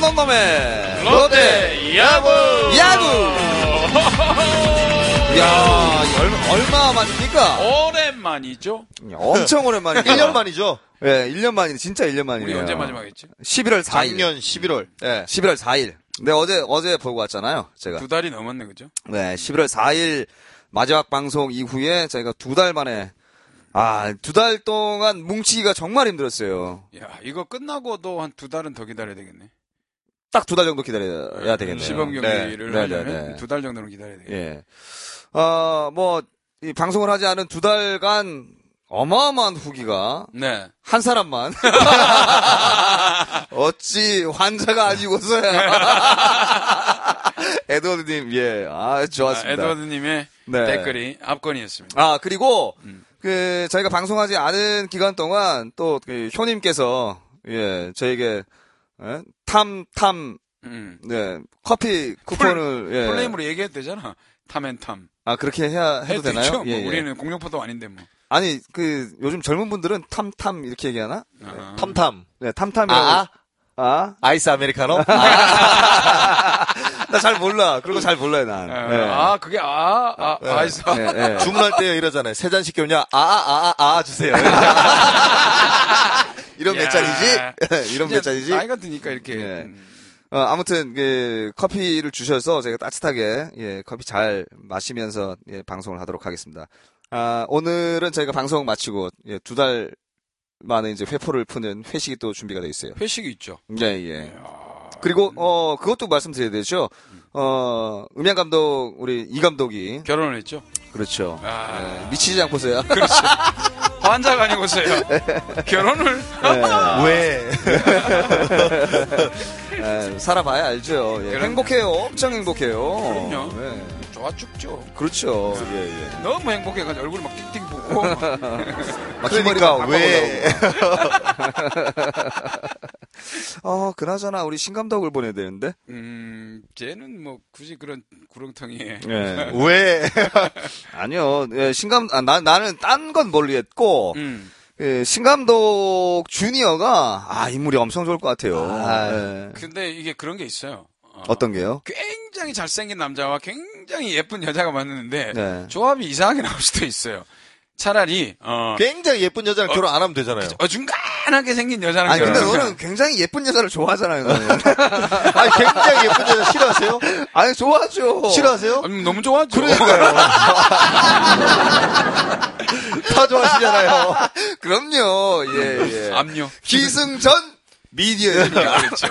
놈놈놈의 롯데 야구! 야구! 야 얼마, 얼마 만입니까? 오랜만이죠? 엄청 오랜만이에요. 1년 만이죠. 예, 1년 만이네. 진짜 1년 만이에요. 우리 언제 마지막이었지? 11월 4일. 작년 11월. 예. 11월 4일. 네, 어제, 어제 보고 왔잖아요. 제가. 두 달이 넘었네, 그죠? 네, 11월 4일 마지막 방송 이후에 저희가 두 달 만에, 아, 두 달 동안 뭉치기가 정말 힘들었어요. 야, 이거 끝나고도 한 두 달은 더 기다려야 되겠네. 딱 두 달 정도 기다려야 되겠네요. 시범 경기를 네, 하려면 네, 네. 두달 정도는 기다려야 되겠네. 예. 어, 뭐, 이 방송을 하지 않은 두 달간 어마어마한 후기가 네. 한 사람만. 어찌 환자가 아니고서야. 에드워드님, 예. 아, 아, 좋았습니다. 에드워드님의 네. 댓글이 압권이었습니다. 아, 그리고, 음. 그, 저희가 방송하지 않은 기간 동안 또, 그, 효님께서, 예, 저에게, 예, 탐, 탐, 음. 네, 커피 쿠폰을, 예. 플레임으로 얘기했대잖아. 탐앤탐. 아, 그렇게 해야, 해도 되나요? 되죠? 뭐 예, 예. 우리는 공룡포도 아닌데 뭐. 아니, 그, 요즘 젊은 분들은 탐탐 이렇게 얘기하나? 아. 탐탐. 네, 탐탐이라고. 아, 아? 아이스 아메리카노? 나 잘 몰라. 그런 거 잘 몰라요, 난. 아, 네. 아, 그게 아, 아, 네. 아, 있어. 네, 네. 주문할 때 이러잖아요. 세잔 시켰냐? 아, 아, 아, 아, 아, 주세요. 이런 몇 야. 잔이지? 이런 몇 잔이지? 나이가 드니까 이렇게. 예. 음. 어, 아무튼, 그, 커피를 주셔서 제가 따뜻하게, 예, 커피 잘 마시면서, 예, 방송을 하도록 하겠습니다. 아, 오늘은 저희가 방송 마치고, 예, 두 달 만에 이제 회포를 푸는 회식이 또 준비가 돼 있어요. 회식이 있죠. 예, 예. 그리고, 어, 그것도 말씀드려야 되죠. 어, 음향 감독, 우리 이 감독이. 결혼을 했죠. 그렇죠. 아. 예, 미치지 않고서야. 환자가 아니고서요. 결혼을. 예. 왜? 예, 살아봐야 알죠. 예, 그럼요. 행복해요. 엄청 행복해요. 그럼요. 예, 좋아 죽죠. 그렇죠. 예, 예. 너무 행복해가지고 얼굴이 막 띵띵 붓고. 막. 막 그러니까 왜? 어, 그나저나 우리 신 감독을 보내야 되는데. 음, 쟤는 뭐 굳이 그런 구렁텅이에. 예. 왜? 아니요. 예, 신감 아, 나 나는 딴건 모르겠고 음. 예, 신 감독 주니어가 아, 인물이 엄청 좋을 것 같아요. 아, 예. 근데 이게 그런 게 있어요. 어, 어떤 게요? 굉장히 잘생긴 남자와 굉장히 예쁜 여자가 만났는데 네. 조합이 이상하게 나올 수도 있어요. 차라리 어, 굉장히 예쁜 여자랑 어. 결혼 안 하면 되잖아요. 어중간하게 생긴 여자랑 아니 근데 결혼하면 너는 굉장히 예쁜 여자를 좋아하잖아요. 아니, 굉장히 예쁜 여자 싫어하세요? 아니 좋아하죠. 싫어하세요? 아니, 너무 좋아하죠. 다 좋아하시잖아요. 그럼요. 예, 예. 압류. 기승전 미디어. 그렇죠.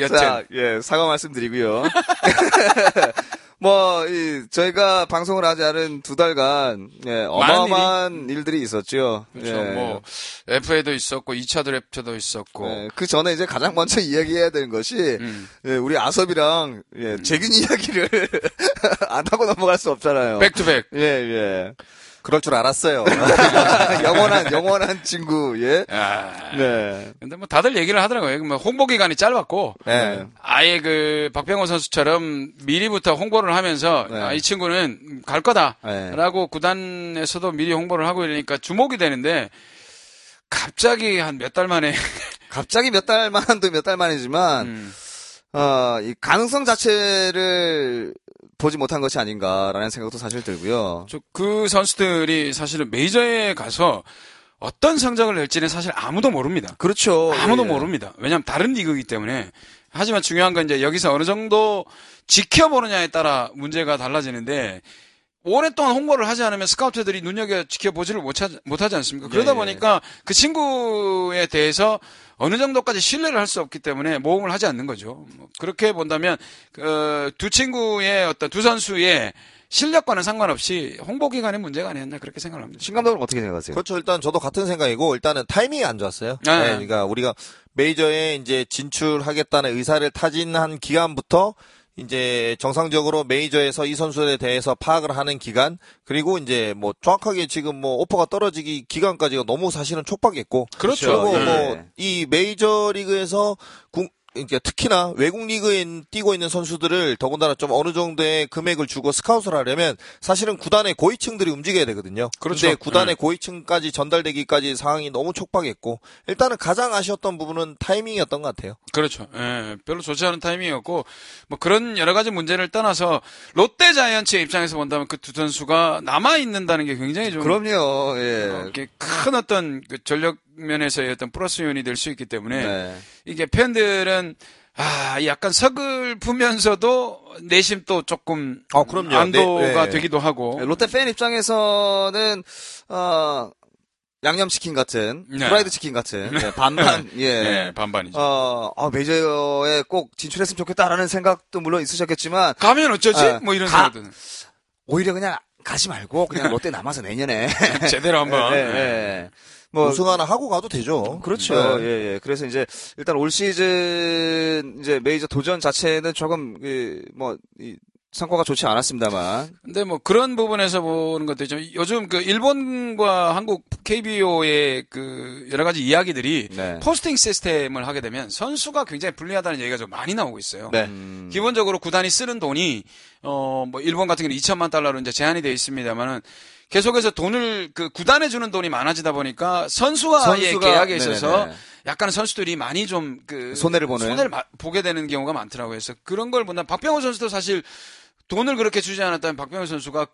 여튼 자, 예, 사과 말씀드리고요. 뭐, 이, 저희가 방송을 하지 않은 두 달간, 예, 어마어마한 일들이 있었죠. 그렇죠. 예. 뭐 FA도 있었고 2차 드래프트도 있었고. 예, 그 전에 이제 가장 먼저 이야기해야 되는 것이, 음. 예, 우리 아섭이랑, 예, 재균 이야기를 안 하고 넘어갈 수 없잖아요. back to back. 예, 예. 그럴 줄 알았어요. 영원한, 영원한 친구, 예. 아. 네. 근데 뭐 다들 얘기를 하더라고요. 뭐 홍보 기간이 짧았고 네. 아예 그 박병호 선수처럼 미리부터 홍보를 하면서 네. 아, 이 친구는 갈 네. 거다라고 구단에서도 미리 홍보를 하고 이러니까 주목이 되는데 갑자기 한 몇 달 만에 갑자기 몇 달 만도 몇 달 만이지만, 음, 어, 이 가능성 자체를 보지 못한 것이 아닌가라는 생각도 사실 들고요. 저그 선수들이 사실은 메이저에 가서 어떤 성적을 낼지는 사실 아무도 모릅니다. 그렇죠. 아무도 예. 모릅니다. 왜냐하면 다른 리그이기 때문에. 하지만 중요한 건 이제 여기서 어느 정도 지켜보느냐에 따라 문제가 달라지는데 오랫동안 홍보를 하지 않으면 스카우트들이 눈여겨 지켜보지를 못하, 못하지 않습니까? 그러다 예, 예. 보니까 그 친구에 대해서 어느 정도까지 신뢰를 할 수 없기 때문에 모험을 하지 않는 거죠. 뭐 그렇게 본다면 그 두 친구의 어떤 두 선수의 실력과는 상관없이 홍보 기간의 문제가 아니었나 그렇게 생각을 합니다. 신 감독은 어떻게 생각하세요? 그렇죠. 일단 저도 같은 생각이고 일단은 타이밍이 안 좋았어요. 네. 네, 그러니까 우리가 메이저에 이제 진출하겠다는 의사를 타진한 기간부터 이제 정상적으로 메이저에서 이 선수에 대해서 파악을 하는 기간 그리고 이제 뭐 정확하게 지금 뭐 오퍼가 떨어지기 기간까지가 너무 사실은 촉박했고 그렇죠. 그리고 예. 뭐이 메이저 리그에서 구- 그러니까 특히나 외국 리그에 뛰고 있는 선수들을 더군다나 좀 어느 정도의 금액을 주고 스카웃을 하려면 사실은 구단의 고위층들이 움직여야 되거든요. 그렇죠. 근데 구단의 네. 고위층까지 전달되기까지 상황이 너무 촉박했고 일단은 가장 아쉬웠던 부분은 타이밍이었던 것 같아요. 그렇죠. 예, 별로 좋지 않은 타이밍이었고 뭐 그런 여러 가지 문제를 떠나서 롯데 자이언츠의 입장에서 본다면 그 두 선수가 남아 있는다는 게 굉장히 좀 그럼요. 어, 예. 큰 어떤 그 전력 면에서의 어떤 플러스 요인이 될 수 있기 때문에 네. 이게 팬들은 아 약간 서글프면서도 내심 또 조금 아, 그럼요. 안도가 네, 네. 되기도 하고 롯데 팬 입장에서는 어 양념 치킨 같은 네. 프라이드 치킨 같은 예, 반반 예. 네, 반반이죠. 어, 어, 메이저에 꼭 진출했으면 좋겠다라는 생각도 물론 있으셨겠지만 가면 어쩌지? 네. 뭐 이런 가- 생각들 오히려 그냥 가지 말고 그냥 롯데 남아서 내년에 제대로 한번 예. 뭐 우승 하나 하고 가도 되죠. 그렇죠. 네. 예, 예. 그래서 이제 일단 올 시즌 이제 메이저 도전 자체는 조금 그, 뭐 이, 성과가 좋지 않았습니다만 근데 뭐 그런 부분에서 보는 것도 좀 요즘 그 일본과 한국 KBO의 그 여러 가지 이야기들이 네. 포스팅 시스템을 하게 되면 선수가 굉장히 불리하다는 얘기가 좀 많이 나오고 있어요. 네. 음, 기본적으로 구단이 쓰는 돈이 어 뭐 일본 같은 경우는 2천만 달러로 이제 제한이 되어 있습니다만은 계속해서 돈을 그 구단에 주는 돈이 많아지다 보니까 선수와의 선수가- 계약에 있어서. 약간 선수들이 많이 좀 그 손해를 보는? 손해를 마- 보게 되는 경우가 많더라고요. 그래서 그런 걸 본다. 박병호 선수도 사실 돈을 그렇게 주지 않았다면 박병호 선수가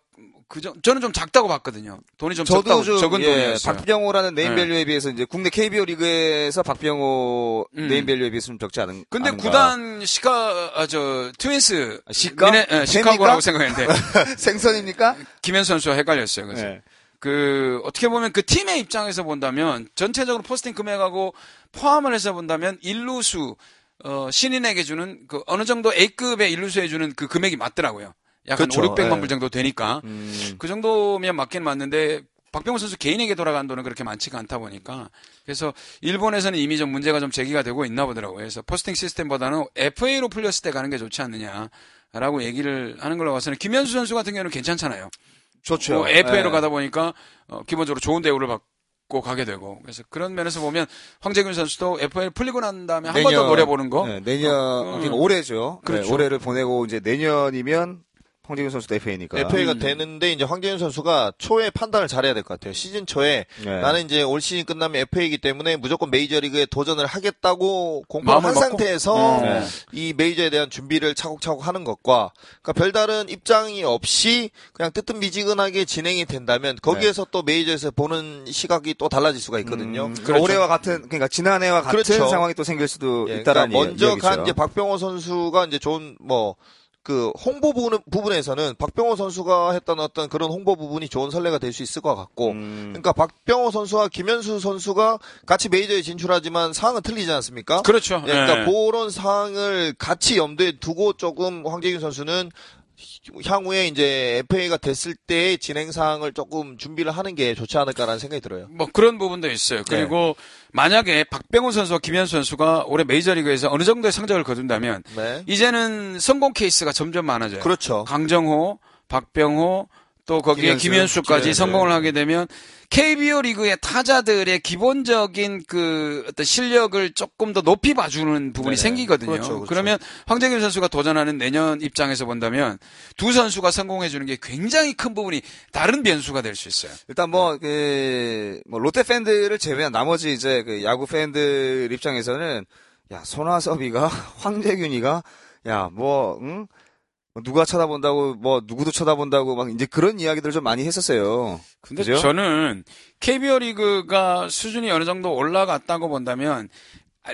그저 저는 좀 작다고 봤거든요. 돈이 좀 저도 적다고 좀 적은 예, 돈이었어요. 박병호라는 네. name value에 비해서 이제 국내 KBO 리그에서 박병호 음. 네임밸류에 비해서 좀 적지 않은 근데 않은가. 구단 시카 아, 저 트윈스 아, 시카? 미네- 예, 팬입니까? 시카고라고 생각했는데 생선입니까? 김현수 선수와 헷갈렸어요. 그래서 네. 그 어떻게 보면 그 팀의 입장에서 본다면 전체적으로 포스팅 금액하고 포함을 해서 본다면 일루수 어, 신인에게 주는 그 어느 정도 A급의 일루수에 주는 그 금액이 맞더라고요. 약한 그렇죠. 5, 600만 예. 불 정도 되니까 음, 그 정도면 맞긴 맞는데 박병호 선수 개인에게 돌아간 돈은 그렇게 많지가 않다 보니까 그래서 일본에서는 이미 좀 문제가 좀 제기가 되고 있나 보더라고요. 그래서 포스팅 시스템보다는 FA로 풀렸을 때 가는 게 좋지 않느냐라고 얘기를 하는 걸로 봐서는 김현수 선수 같은 경우는 괜찮잖아요. 좋죠. 뭐 FA로 예. 가다 보니까 어, 기본적으로 좋은 대우를 받고 가게 되고 그래서 그런 면에서 보면 황재균 선수도 FA 풀리고 난 다음에 한 번 더 노려보는 거 네, 내년 어, 그러니까 올해죠. 그렇죠. 네, 올해를 보내고 이제 내년이면 황재균 선수도 FA니까. FA가 음. 되는데 이제 황재윤 선수가 초에 판단을 잘해야 될 것 같아요. 시즌 초에 네. 나는 이제 올 시즌 끝나면 FA이기 때문에 무조건 메이저리그에 도전을 하겠다고 공포를 마음을 한 먹고? 상태에서 네. 이 메이저에 대한 준비를 차곡차곡 하는 것과 그러니까 별다른 입장이 없이 그냥 뜨뜻미지근하게 진행이 된다면 거기에서 또 메이저에서 보는 시각이 또 달라질 수가 있거든요. 음, 그렇죠. 올해와 같은 그러니까 지난해와 같은 그렇죠. 상황이 또 생길 수도 예, 있다라는 그러니까 먼저 이야기죠. 간 이제 박병호 선수가 이제 좋은 뭐 그 홍보 부분, 부분에서는 박병호 선수가 했던 어떤 그런 홍보 부분이 좋은 선례가 될 수 있을 것 같고 음, 그러니까 박병호 선수와 김현수 선수가 같이 메이저에 진출하지만 상황은 틀리지 않습니까? 그렇죠. 예, 그러니까 예. 그런 상황을 같이 염두에 두고 조금 황재균 선수는 향후에 이제 FA가 됐을 때의 진행 사항을 조금 준비를 하는 게 좋지 않을까라는 생각이 들어요. 뭐 그런 부분도 있어요. 그리고 네. 만약에 박병호 선수와 김현수 선수가 올해 메이저리그에서 어느 정도의 성적을 거둔다면 네. 이제는 성공 케이스가 점점 많아져요. 그렇죠. 강정호, 박병호, 또 거기에 김현수, 김현수까지 김현수. 성공을 하게 되면 KBO 리그의 타자들의 기본적인 그 어떤 실력을 조금 더 높이 봐주는 부분이 네네. 생기거든요. 그렇죠, 그렇죠. 그러면 황재균 선수가 도전하는 내년 입장에서 본다면 두 선수가 성공해주는 게 굉장히 큰 부분이 다른 변수가 될 수 있어요. 일단 뭐, 그, 뭐, 롯데 팬들을 제외한 나머지 이제 그 야구 팬들 입장에서는, 야, 손아섭이가, 황재균이가, 야, 뭐, 응? 뭐 누가 쳐다본다고, 뭐, 누구도 쳐다본다고, 막, 이제 그런 이야기들을 좀 많이 했었어요. 근데 그죠? 저는 KBO 리그가 수준이 어느 정도 올라갔다고 본다면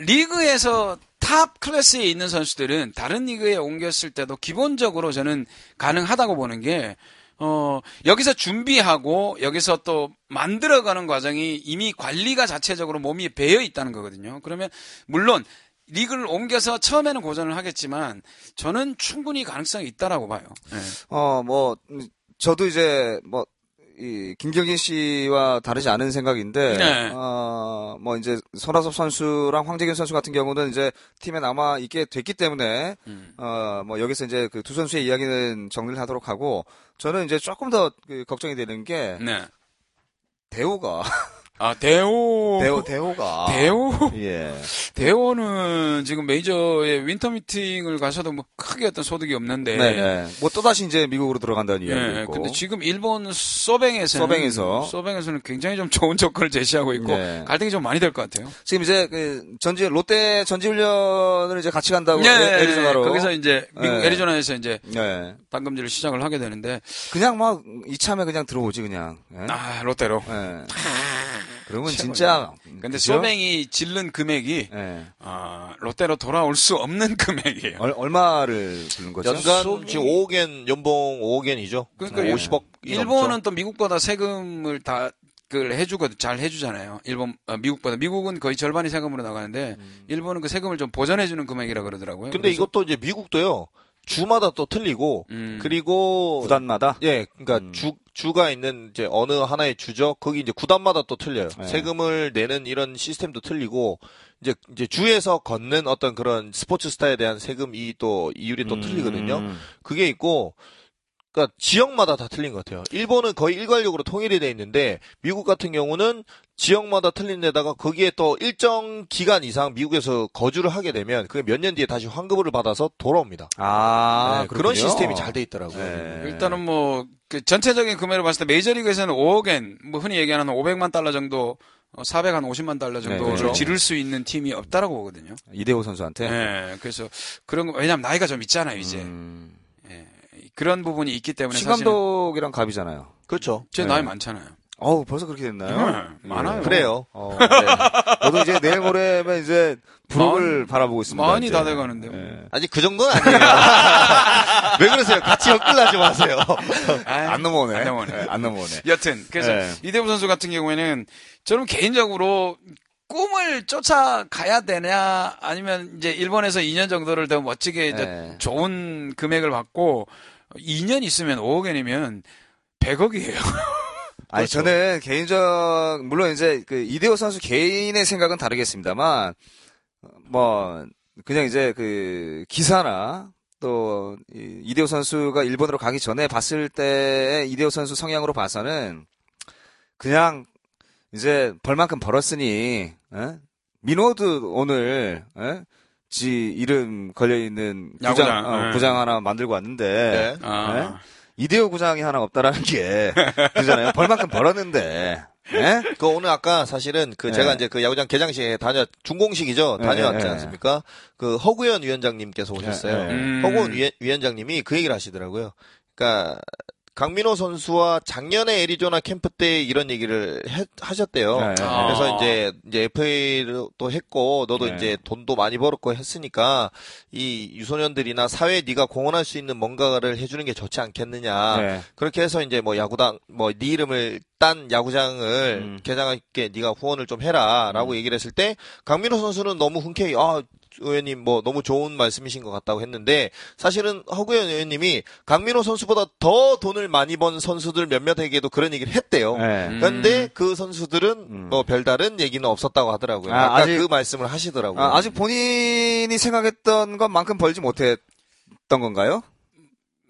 리그에서 top class에 있는 선수들은 다른 리그에 옮겼을 때도 기본적으로 저는 가능하다고 보는 게 어, 여기서 준비하고 여기서 또 만들어가는 과정이 이미 관리가 자체적으로 몸이 배어 있다는 거거든요. 그러면 물론 리그를 옮겨서 처음에는 고전을 하겠지만 저는 충분히 가능성이 있다라고 봐요. 네. 어, 뭐, 음, 저도 이제, 뭐, 이, 김경진 씨와 다르지 않은 생각인데, 네. 어, 뭐, 이제, 손아섭 선수랑 황재균 선수 같은 경우는 이제, 팀에 남아 있게 됐기 때문에, 음. 어, 뭐, 여기서 이제 그 두 선수의 이야기는 정리를 하도록 하고, 저는 이제 조금 더 그 걱정이 되는 게, 네. 대우가, 아, 대호. 대호, 대호가. 대호. 예. 대호는 지금 메이저의 winter meeting을 가서도 뭐 크게 어떤 소득이 없는데. 네, 네. 뭐 또 다시 이제 미국으로 들어간다는 이야기도 예, 있고. 근데 지금 일본 소뱅에서는 소뱅에서. 소뱅에서는 굉장히 좀 좋은 조건을 제시하고 있고 네. 갈등이 좀 많이 될 것 같아요. 지금 이제 그 전지 롯데 전지 훈련을 이제 같이 간다고 애- 애리조나로. 네, 거기서 이제 미국 네. 애리조나에서 이제 네. 당금질을 시작을 하게 되는데 그냥 막 이참에 그냥 들어오지 그냥. 예? 아 롯데로. 예. 그러면. 진짜. 근데 그죠? 소뱅이 질른 금액이 예. 아, 롯데로 돌아올 수 없는 금액이에요. 얼, 얼마를 부른 거죠? 연간 소비- 지금 5억엔 연봉 5억엔이죠. 그러니까 50억. 일본은 또 미국보다 세금을 다 그걸 해주거든, 잘 해주잖아요. 일본, 아, 미국보다. 미국은 거의 절반이 세금으로 나가는데, 일본은 그 세금을 좀 보전해주는 금액이라 그러더라고요. 근데 그래서- 이것도 이제 미국도요. 주마다 또 틀리고 음. 그리고 구단마다. 예, 그러니까 음. 주 주가 있는 이제 어느 하나의 주죠. 거기 이제 구단마다 또 틀려요. 네. 세금을 내는 이런 시스템도 틀리고 이제 이제 주에서 걷는 어떤 그런 스포츠 스타에 대한 세금 이 또 이율이 또 틀리거든요. 음. 그게 있고 그러니까 지역마다 다 틀린 것 같아요. 일본은 거의 일괄적으로 통일이 돼 있는데 미국 같은 경우는 지역마다 틀린 데다가 거기에 또 일정 기간 이상 미국에서 거주를 하게 되면 그게 몇 년 뒤에 다시 환급을 받아서 돌아옵니다. 아, 네, 그런. 시스템이 잘 돼 있더라고요. 네. 일단은 뭐, 그 전체적인 금액을 봤을 때 메이저리그에서는 5억엔, 뭐 흔히 얘기하는 500만 달러 정도, 450만 달러 정도를 네, 그렇죠. 지를 수 있는 팀이 없다라고 보거든요. 이대호 선수한테. 네, 그래서 그런 거, 왜냐면 나이가 좀 있잖아요, 이제. 음. 예, 그런 부분이 있기 때문에 신 사실은 감독이랑 갑이잖아요. 그렇죠. 제 네. 나이 많잖아요. 어우, 벌써 그렇게 됐나요? 네, 많아요. 그래요. 어, 네. 저도 이제 내일 모레면 이제 부록을 바라보고 있습니다. 많이. 다 돼가는데. 네. 아직 그 정도는 아니에요. 왜 그러세요? 같이 엮으려지 마세요. 아이, 안 넘어오네. 안 넘어오네. 네, 안 넘어오네. 여튼 그래서 네. 이대호 선수 같은 경우에는 저는 개인적으로 꿈을 쫓아가야 되냐 아니면 이제 일본에서 2년 정도를 더 멋지게 이제 네. 좋은 금액을 받고 2년 있으면 5억 엔이면 100억이에요. 아니. 저는 개인적, 물론 이제 그 이대호 선수 개인의 생각은 다르겠습니다만, 뭐, 그냥 이제 그 기사나 또 이- 이대호 선수가 일본으로 가기 전에 봤을 때의 이대호 선수 성향으로 봐서는 그냥 이제 벌만큼 벌었으니, 에? 민호도 오늘, 에? 지 이름 걸려 있는 구장, 야구장, 어, 네. 구장 하나 만들고 왔는데, 네. 아, 이대호 구장이 하나 없다라는 게 그잖아요. 벌만큼 벌었는데. 예? 그 오늘 아까 사실은 그 네. 제가 이제 그 야구장 개장식에 다녀 중공식이죠 네, 다녀왔지 네. 않습니까? 그 허구현 위원장님께서 오셨어요. 네, 네. 음. 허구현 위원- 위원장님이 그 얘기를 하시더라고요. 그러니까 강민호 선수와 작년에 애리조나 캠프 때 이런 얘기를 해- 하셨대요. 네, 네. 아. 그래서 이제 이제 FA를 또 했고 너도 네. 이제 돈도 많이 벌었고 했으니까 이 유소년들이나 사회에 네가 공헌할 수 있는 뭔가를 해주는 게 좋지 않겠느냐. 네. 그렇게 해서 이제 뭐 야구당 뭐네 이름을 딴 야구장을 음. 개장할게 네가 후원을 좀 해라라고 얘기를 했을 때 강민호 선수는 너무 흔쾌히 아 의원님 뭐 너무 좋은 말씀이신 것 같다고 했는데 사실은 허구현 의원님이 강민호 선수보다 더 돈을 많이 번 선수들 몇몇에게도 그런 얘기를 했대요. 네. 음. 그런데 그 선수들은 음. 뭐 별다른 얘기는 없었다고 하더라고요. 아, 아, 까 아직- 그 말씀을 하시더라고요. 아, 아직 본인이 생각했던 것만큼 벌지 못했던 건가요?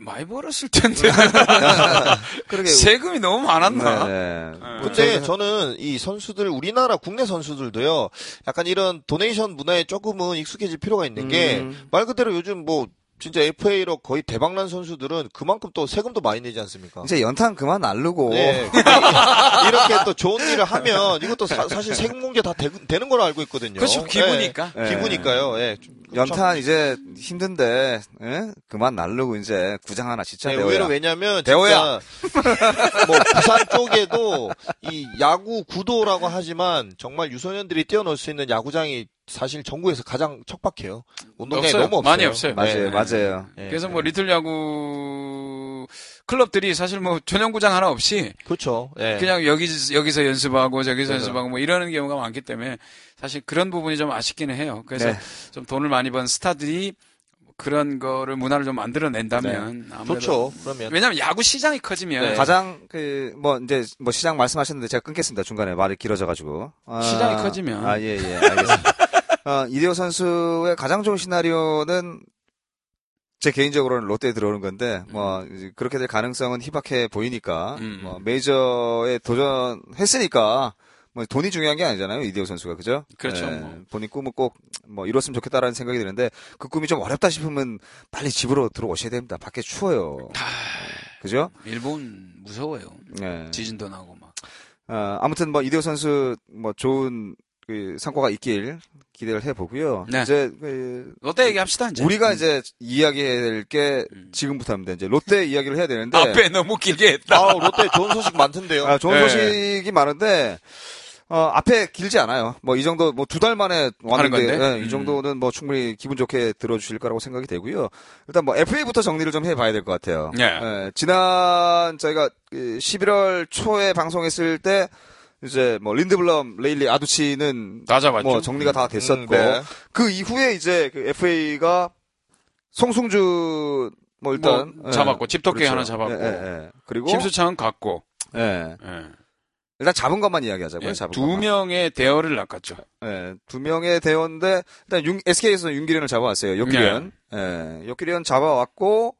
많이 벌었을 텐데 그러게. 세금이 너무 많았나? 네. 근데 저는 이 선수들 우리나라 국내 선수들도요. 약간 이런 도네이션 문화에 조금은 익숙해질 필요가 있는 게 음. 말 그대로 요즘 뭐 진짜 FA로 거의 대박난 선수들은 그만큼 또 세금도 많이 내지 않습니까? 이제 연탄 그만 날르고. 네. 이렇게 또 좋은 일을 하면 이것도 사, 실 세금 공제 다 되, 는 걸로 알고 있거든요. 그렇죠 기부니까. 네. 기부니까요. 예. 좀- 연탄 이제 힘든데, 예? 그만 날르고 이제 구장 하나 진짜 네. 의외로 왜냐면 대호야. 뭐 부산 쪽에도 이 야구 구도라고 하지만 정말 유소년들이 뛰어놀 수 있는 야구장이 사실 전국에서 가장 척박해요. 운동장이 없어요. 너무 없어요. 많이 없어요. 맞아요, 네. 맞아요. 네. 그래서 뭐 리틀 야구 클럽들이 사실 뭐 전용구장 하나 없이 그렇죠. 예. 그냥 여기 여기서 연습하고 저기서 그래서. 연습하고 뭐 이러는 경우가 많기 때문에 사실 그런 부분이 좀 아쉽기는 해요. 그래서 네. 좀 돈을 많이 번 스타들이 그런 거를 문화를 좀 만들어낸다면 아무래도 좋죠. 그러면 왜냐하면 야구 시장이 커지면 네. 가장 그 뭐 이제 뭐 시장 말씀하셨는데 제가 끊겠습니다 중간에 말이 길어져가지고 아, 시장이 커지면. 아예예 알겠습니다. 어, 이대호 선수의 가장 좋은 시나리오는 제 개인적으로는 롯데에 들어오는 건데 뭐 이제 그렇게 될 가능성은 희박해 보이니까 음. 뭐 메이저에 도전했으니까 뭐 돈이 중요한 게 아니잖아요 이대호 선수가 그죠? 그렇죠, 예, 뭐. 본인 꿈을 꼭 뭐 이뤘으면 좋겠다라는 생각이 드는데 그 꿈이 좀 어렵다 싶으면 빨리 집으로 들어오셔야 됩니다. 밖에 추워요. 그죠? 일본 무서워요. 예. 지진도 나고 막. 어, 아무튼 뭐 이대호 선수 뭐 좋은 그 성과가 있길 기대를 해보고요. 네. 이제 그 롯데 얘기합시다 이제. 우리가 음. 이제 이야기해야 될게 음. 지금부터입니다. 이제 롯데 이야기를 해야 되는데 앞에 너무 길게 했다. 아, 롯데 좋은 소식 많던데요. 아, 좋은 네. 소식이 많은데 어, 앞에 길지 않아요. 뭐 이 정도 뭐 두 달 만에 왔는데? 예, 이 음. 정도는 뭐 충분히 기분 좋게 들어주실 거라고 생각이 되고요. 일단 뭐 FA부터 정리를 좀 해봐야 될 것 같아요. 네. 예, 지난 저희가 그 11월 초에 방송했을 때 이제 뭐 린드블럼, 레일리, 아두치는 다 잡았죠. 뭐 정리가 다 됐었고 음, 네. 그 이후에 이제 그 FA가 송승주 뭐 일단 뭐 잡았고, 집토끼 하나 잡았고. 예, 예, 예. 그리고 김수창은 갔고. 예. 예. 일단 잡은 것만 이야기하자고요. 예, 잡은 두 것만. 명의 대어를 낚았죠. 예, 두 명의 대원인데 일단 윤, SK에서 윤기련을 잡아왔어요. 요기련. 예, 요기련 잡아왔고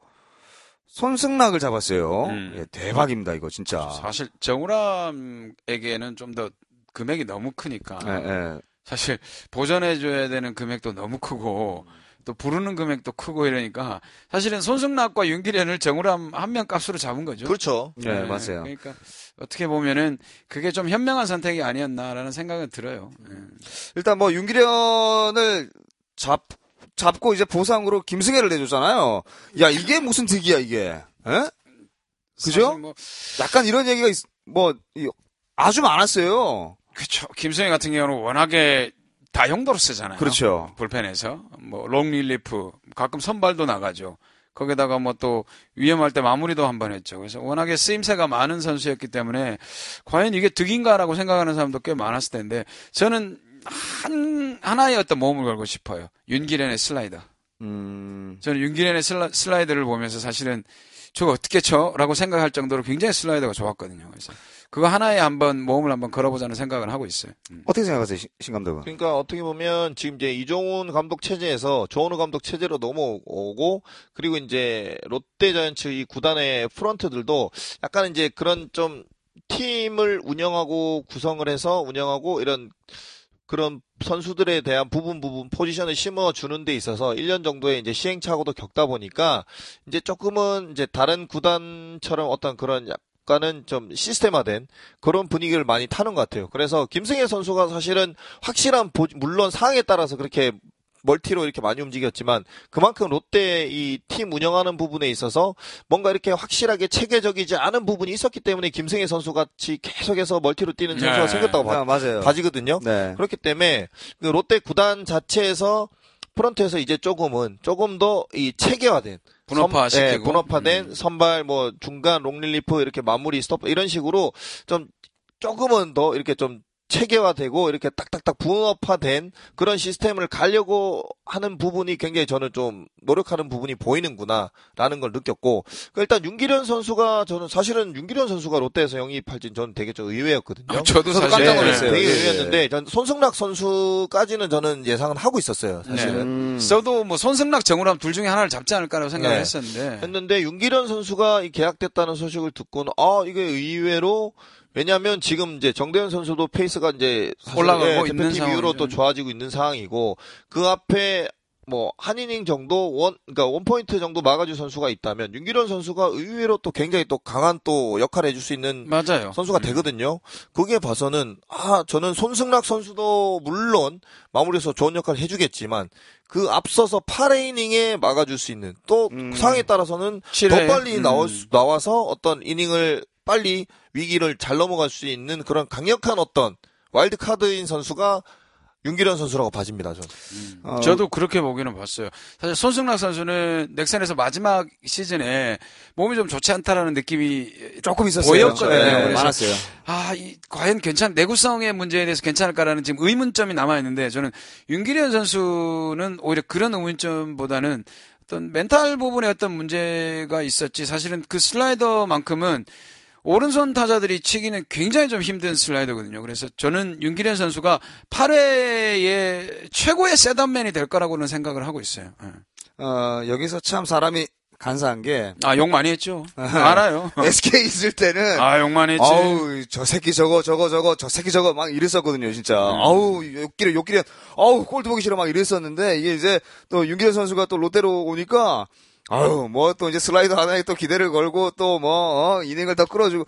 손승락을 잡았어요. 음. 예, 대박입니다 이거 진짜. 사실 정우람에게는 좀 더 금액이 너무 크니까 예, 예. 사실 보전해줘야 되는 금액도 너무 크고 또 부르는 금액도 크고 이러니까 사실은 손승락과 윤기련을 정우람 한 명 값으로 잡은 거죠. 그렇죠. 예, 맞아요. 그러니까 어떻게 보면은 그게 좀 현명한 선택이 아니었나라는 생각은 들어요. 예. 일단 뭐 윤기련을 잡 잡고 이제 보상으로 김승혜를 내줬잖아요. 야 이게 무슨 득이야 이게? 예? 그죠? 뭐 약간 이런 얘기가 있, 뭐 이, 아주 많았어요. 그렇죠. 김승희 같은 경우는 워낙에 다용도로 쓰잖아요. 그렇죠. 불펜에서 뭐 롱릴리프 가끔 선발도 나가죠. 거기다가 뭐 또 위험할 때 마무리도 한 번 했죠. 그래서 워낙에 쓰임새가 많은 선수였기 때문에 과연 이게 득인가라고 생각하는 사람도 꽤 많았을 텐데 저는 한 하나의 어떤 모험을 걸고 싶어요. 윤기련의 슬라이더. 음, 저는 윤기련의 슬라, 슬라이더를 보면서 사실은 저거 어떻게 쳐?라고 생각할 정도로 굉장히 슬라이더가 좋았거든요. 그래서 그거 하나에 한번 모험을 한번 걸어보자는 생각을 하고 있어요. 음. 어떻게 생각하세요, 신, 신 감독은? 그러니까 어떻게 보면 지금 이제 이종훈 감독 체제에서 조원우 감독 체제로 넘어오고 그리고 이제 롯데 자이언츠 이 구단의 프런트들도 약간 이제 그런 좀 팀을 운영하고 구성을 해서 운영하고 이런 그런 선수들에 대한 부분 부분 포지션을 심어 주는 데 있어서 1년 정도의 이제 시행착오도 겪다 보니까 이제 조금은 이제 다른 구단처럼 어떤 그런 약간은 좀 시스템화된 그런 분위기를 많이 타는 것 같아요. 그래서 김승혜 선수가 사실은 확실한 보- 물론 상황에 따라서 그렇게 멀티로 이렇게 많이 움직였지만 그만큼 롯데 이 팀 운영하는 부분에 있어서 뭔가 이렇게 확실하게 체계적이지 않은 부분이 있었기 때문에 김승회 선수 같이 계속해서 멀티로 뛰는 선수가 네. 생겼다고 봐, 아, 맞아요. 봐지거든요. 네. 그렇기 때문에 그 롯데 구단 자체에서 프런트에서 이제 조금은 조금 더 이 체계화된 분업화 시키고. 분업화된 음. 선발 뭐 중간 long relief 이렇게 마무리 스톱 이런 식으로 좀 조금은 더 이렇게 좀 체계화되고 이렇게 딱딱딱 분업화된 그런 시스템을 가려고 하는 부분이 굉장히 저는 좀 노력하는 부분이 보이는구나라는 걸 느꼈고 그 일단 윤기련 선수가 저는 사실은 윤기련 선수가 롯데에서 영입할진 저는 되게 좀 의외였거든요. 아, 저도 사실 깜짝 네, 놀랐어요. 되게 예, 의외였는데 전 손승락 선수까지는 저는 예상은 하고 있었어요. 사실은. 음. 저도 뭐 손승락 정우람 둘 중에 하나를 잡지 않을까라고 생각을 네. 했었는데 했는데 윤기련 선수가 이 계약됐다는 소식을 듣고는 아 이게 의외로 왜냐하면 지금 이제 정대현 선수도 페이스가 이제 올라가고 예, 있는 대표팀 이후로 상황이죠. 또 좋아지고 있는 상황이고 그 앞에 뭐 한 이닝 정도 one 그러니까 one point 정도 막아줄 선수가 있다면 윤길현 선수가 의외로 또 굉장히 또 강한 또 역할을 해줄 수 있는 맞아요. 선수가 되거든요. 거기에 봐서는 아 저는 손승락 선수도 물론 마무리해서 좋은 역할을 해주겠지만 그 앞서서 8이닝에 막아줄 수 있는 또 음. 상황에 따라서는 더 칠회. 빨리 음. 나올 수- 나와서 어떤 이닝을 빨리 위기를 잘 넘어갈 수 있는 그런 강력한 어떤 와일드 카드인 선수가 윤길현 선수라고 봐집니다. 저는. 어, 저도 그렇게 보기는 봤어요. 사실 손승락 선수는 넥센에서 마지막 시즌에 몸이 좀 좋지 않다라는 느낌이 조금 있었어요. 보였거든요. 네, 많았어요. 아, 이, 과연 괜찮, 내구성의 문제에 대해서 괜찮을까라는 지금 의문점이 남아 있는데 저는 윤길현 선수는 오히려 그런 의문점보다는 어떤 멘탈 부분에 어떤 문제가 있었지 사실은 그 슬라이더만큼은 오른손 타자들이 치기는 굉장히 좀 힘든 슬라이더거든요. 그래서 저는 윤기련 선수가 8회의 최고의 세단맨이 될 거라고는 생각을 하고 있어요. 예. 어, 여기서 참 사람이 간사한 게 아, 욕 많이 했죠. 알아요. SK 있을 때는 아, 욕 많이 했지. 아우 저 새끼 저거 저거 저거 저 새끼 저거 막 이랬었거든요 진짜 음. 아우 욕기를 욕기를 아우 골드 보기 싫어 막 이랬었는데 이게 이제 또 윤기현 선수가 또 롯데로 오니까 아유 뭐 또 이제 슬라이더 하나에 또 기대를 걸고 또뭐 이닝을 더 끌어주고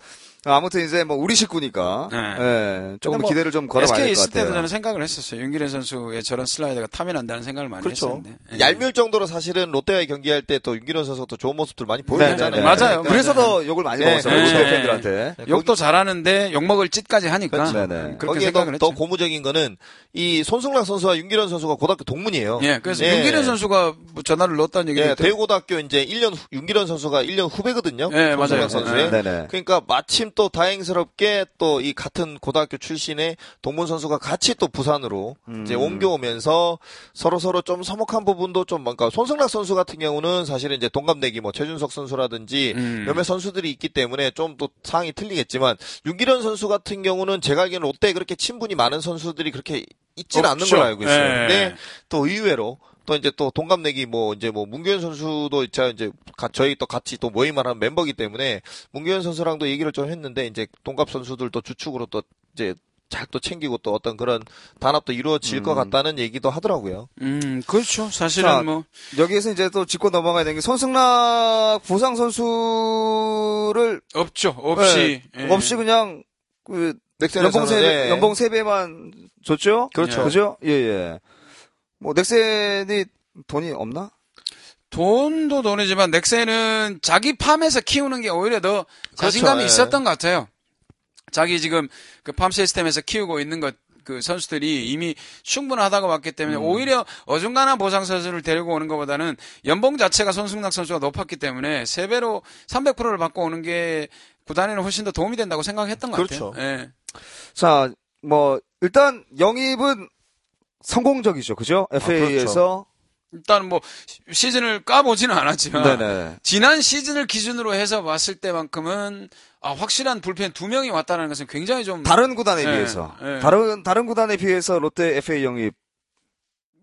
아무튼 이제 뭐 우리 식구니까 네. 예, 조금 뭐 기대를 좀 걸어봐야 SK 될것 있을 때도 같아요. 저는 생각을 했었어요. 윤기래 선수의 저런 슬라이더가 타면 안다는 생각을 많이 그렇죠. 했었는데. 예. 얄미울 정도로 사실은 롯데와 경기할 때 또 윤기현 선수가 또 좋은 모습들 많이 보여줬잖아요. 네, 네, 맞아요. 그래서 더 욕을 많이 네, 먹었어요 네. 롯데 네. 팬들한테. 욕도 잘하는데 욕먹을 짓까지 하니까 그렇죠. 그렇게 거기에 생각을 더, 더 했죠. 고무적인 거는 이 손승락 선수와 윤기현 선수가 고등학교 동문이에요. 예, 그래서 예. 윤기래 선수가 뭐 전화를 넣었다는 얘기를 예, 했더니 대구고등학교 이제 1년 후- 윤기현 선수가 1년 후배거든요. 예, 맞아요. 손승락 선수의. 네, 네. 그러니까 마침 또 다행스럽게 또 이 같은 고등학교 출신의 동문 선수가 같이 또 부산으로 음. 이제 옮겨오면서 서로 서로 좀 서먹한 부분도 좀 뭔가 손승락 선수 같은 경우는 사실은 이제 동갑내기 뭐 최준석 선수라든지 음. 몇몇 선수들이 있기 때문에 좀 또 상황이 틀리겠지만 윤기련 선수 같은 경우는 제가 알기로는 롯데 그렇게 친분이 많은 선수들이 그렇게 있지는 않는. 걸로 알고 있어요. 예. 근데 또 의외로 또 이제 또 동갑내기 뭐 이제 뭐 문규현 선수도 이제 가- 저희 또 같이 또 모임을 한 멤버기 때문에 문규현 선수랑도 얘기를 좀 했는데 이제 동갑 선수들도 주축으로 또 이제 잘또 챙기고 또 어떤 그런 단합도 이루어질 것 같다는 얘기도 하더라고요. 음, 그렇죠. 사실은 자, 뭐 여기에서 이제 또 짚고 넘어가야 되는 게 손승락 부상 선수를 없죠. 없이 네, 예. 없이 그냥 그 연봉 세 네. 연봉 세 배만 줬죠. 그렇죠. 그죠? 예 예. 뭐 넥센이 돈이 없나? 돈도 돈이지만 넥센은 자기 팜에서 키우는 게 오히려 더 자신감이 예. 있었던 것 같아요. 자기 지금 그 팜 시스템에서 키우고 있는 것 그 선수들이 이미 충분하다고 봤기 때문에 오히려 어중간한 보상 선수를 데리고 오는 것보다는 연봉 자체가 손승락 선수가 높았기 때문에 세 배로 300%를 받고 오는 게 구단에는 훨씬 더 도움이 된다고 생각했던 것 그렇죠. 같아요. 예. 자, 뭐 일단 영입은 성공적이죠. 그죠? FA에서 일단 뭐 시즌을 까보지는 않았지만 네네. 지난 시즌을 기준으로 해서 봤을 때만큼은 아, 확실한 불펜 두 명이 왔다는 것은 굉장히 좀 다른 구단에 예, 비해서 예. 다른 다른 구단에 비해서 롯데 FA 영입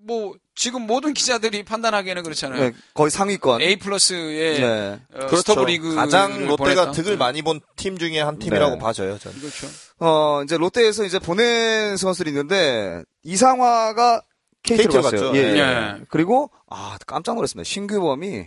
뭐 지금 모든 기자들이 판단하기에는 그렇잖아요. 네, 거의 상위권. A 플러스의 네. 어, 스토브 리그 그렇죠. 가장 롯데가 득을 많이 본 팀 중에 한 팀이라고 네. 봐져요. 저는. 그렇죠. 어, 이제 롯데에서 이제 보낸 선수들이 있는데 이상화가 KT로 갔어요. 예. 예. 예. 그리고 아 깜짝 놀랐습니다. 신규범이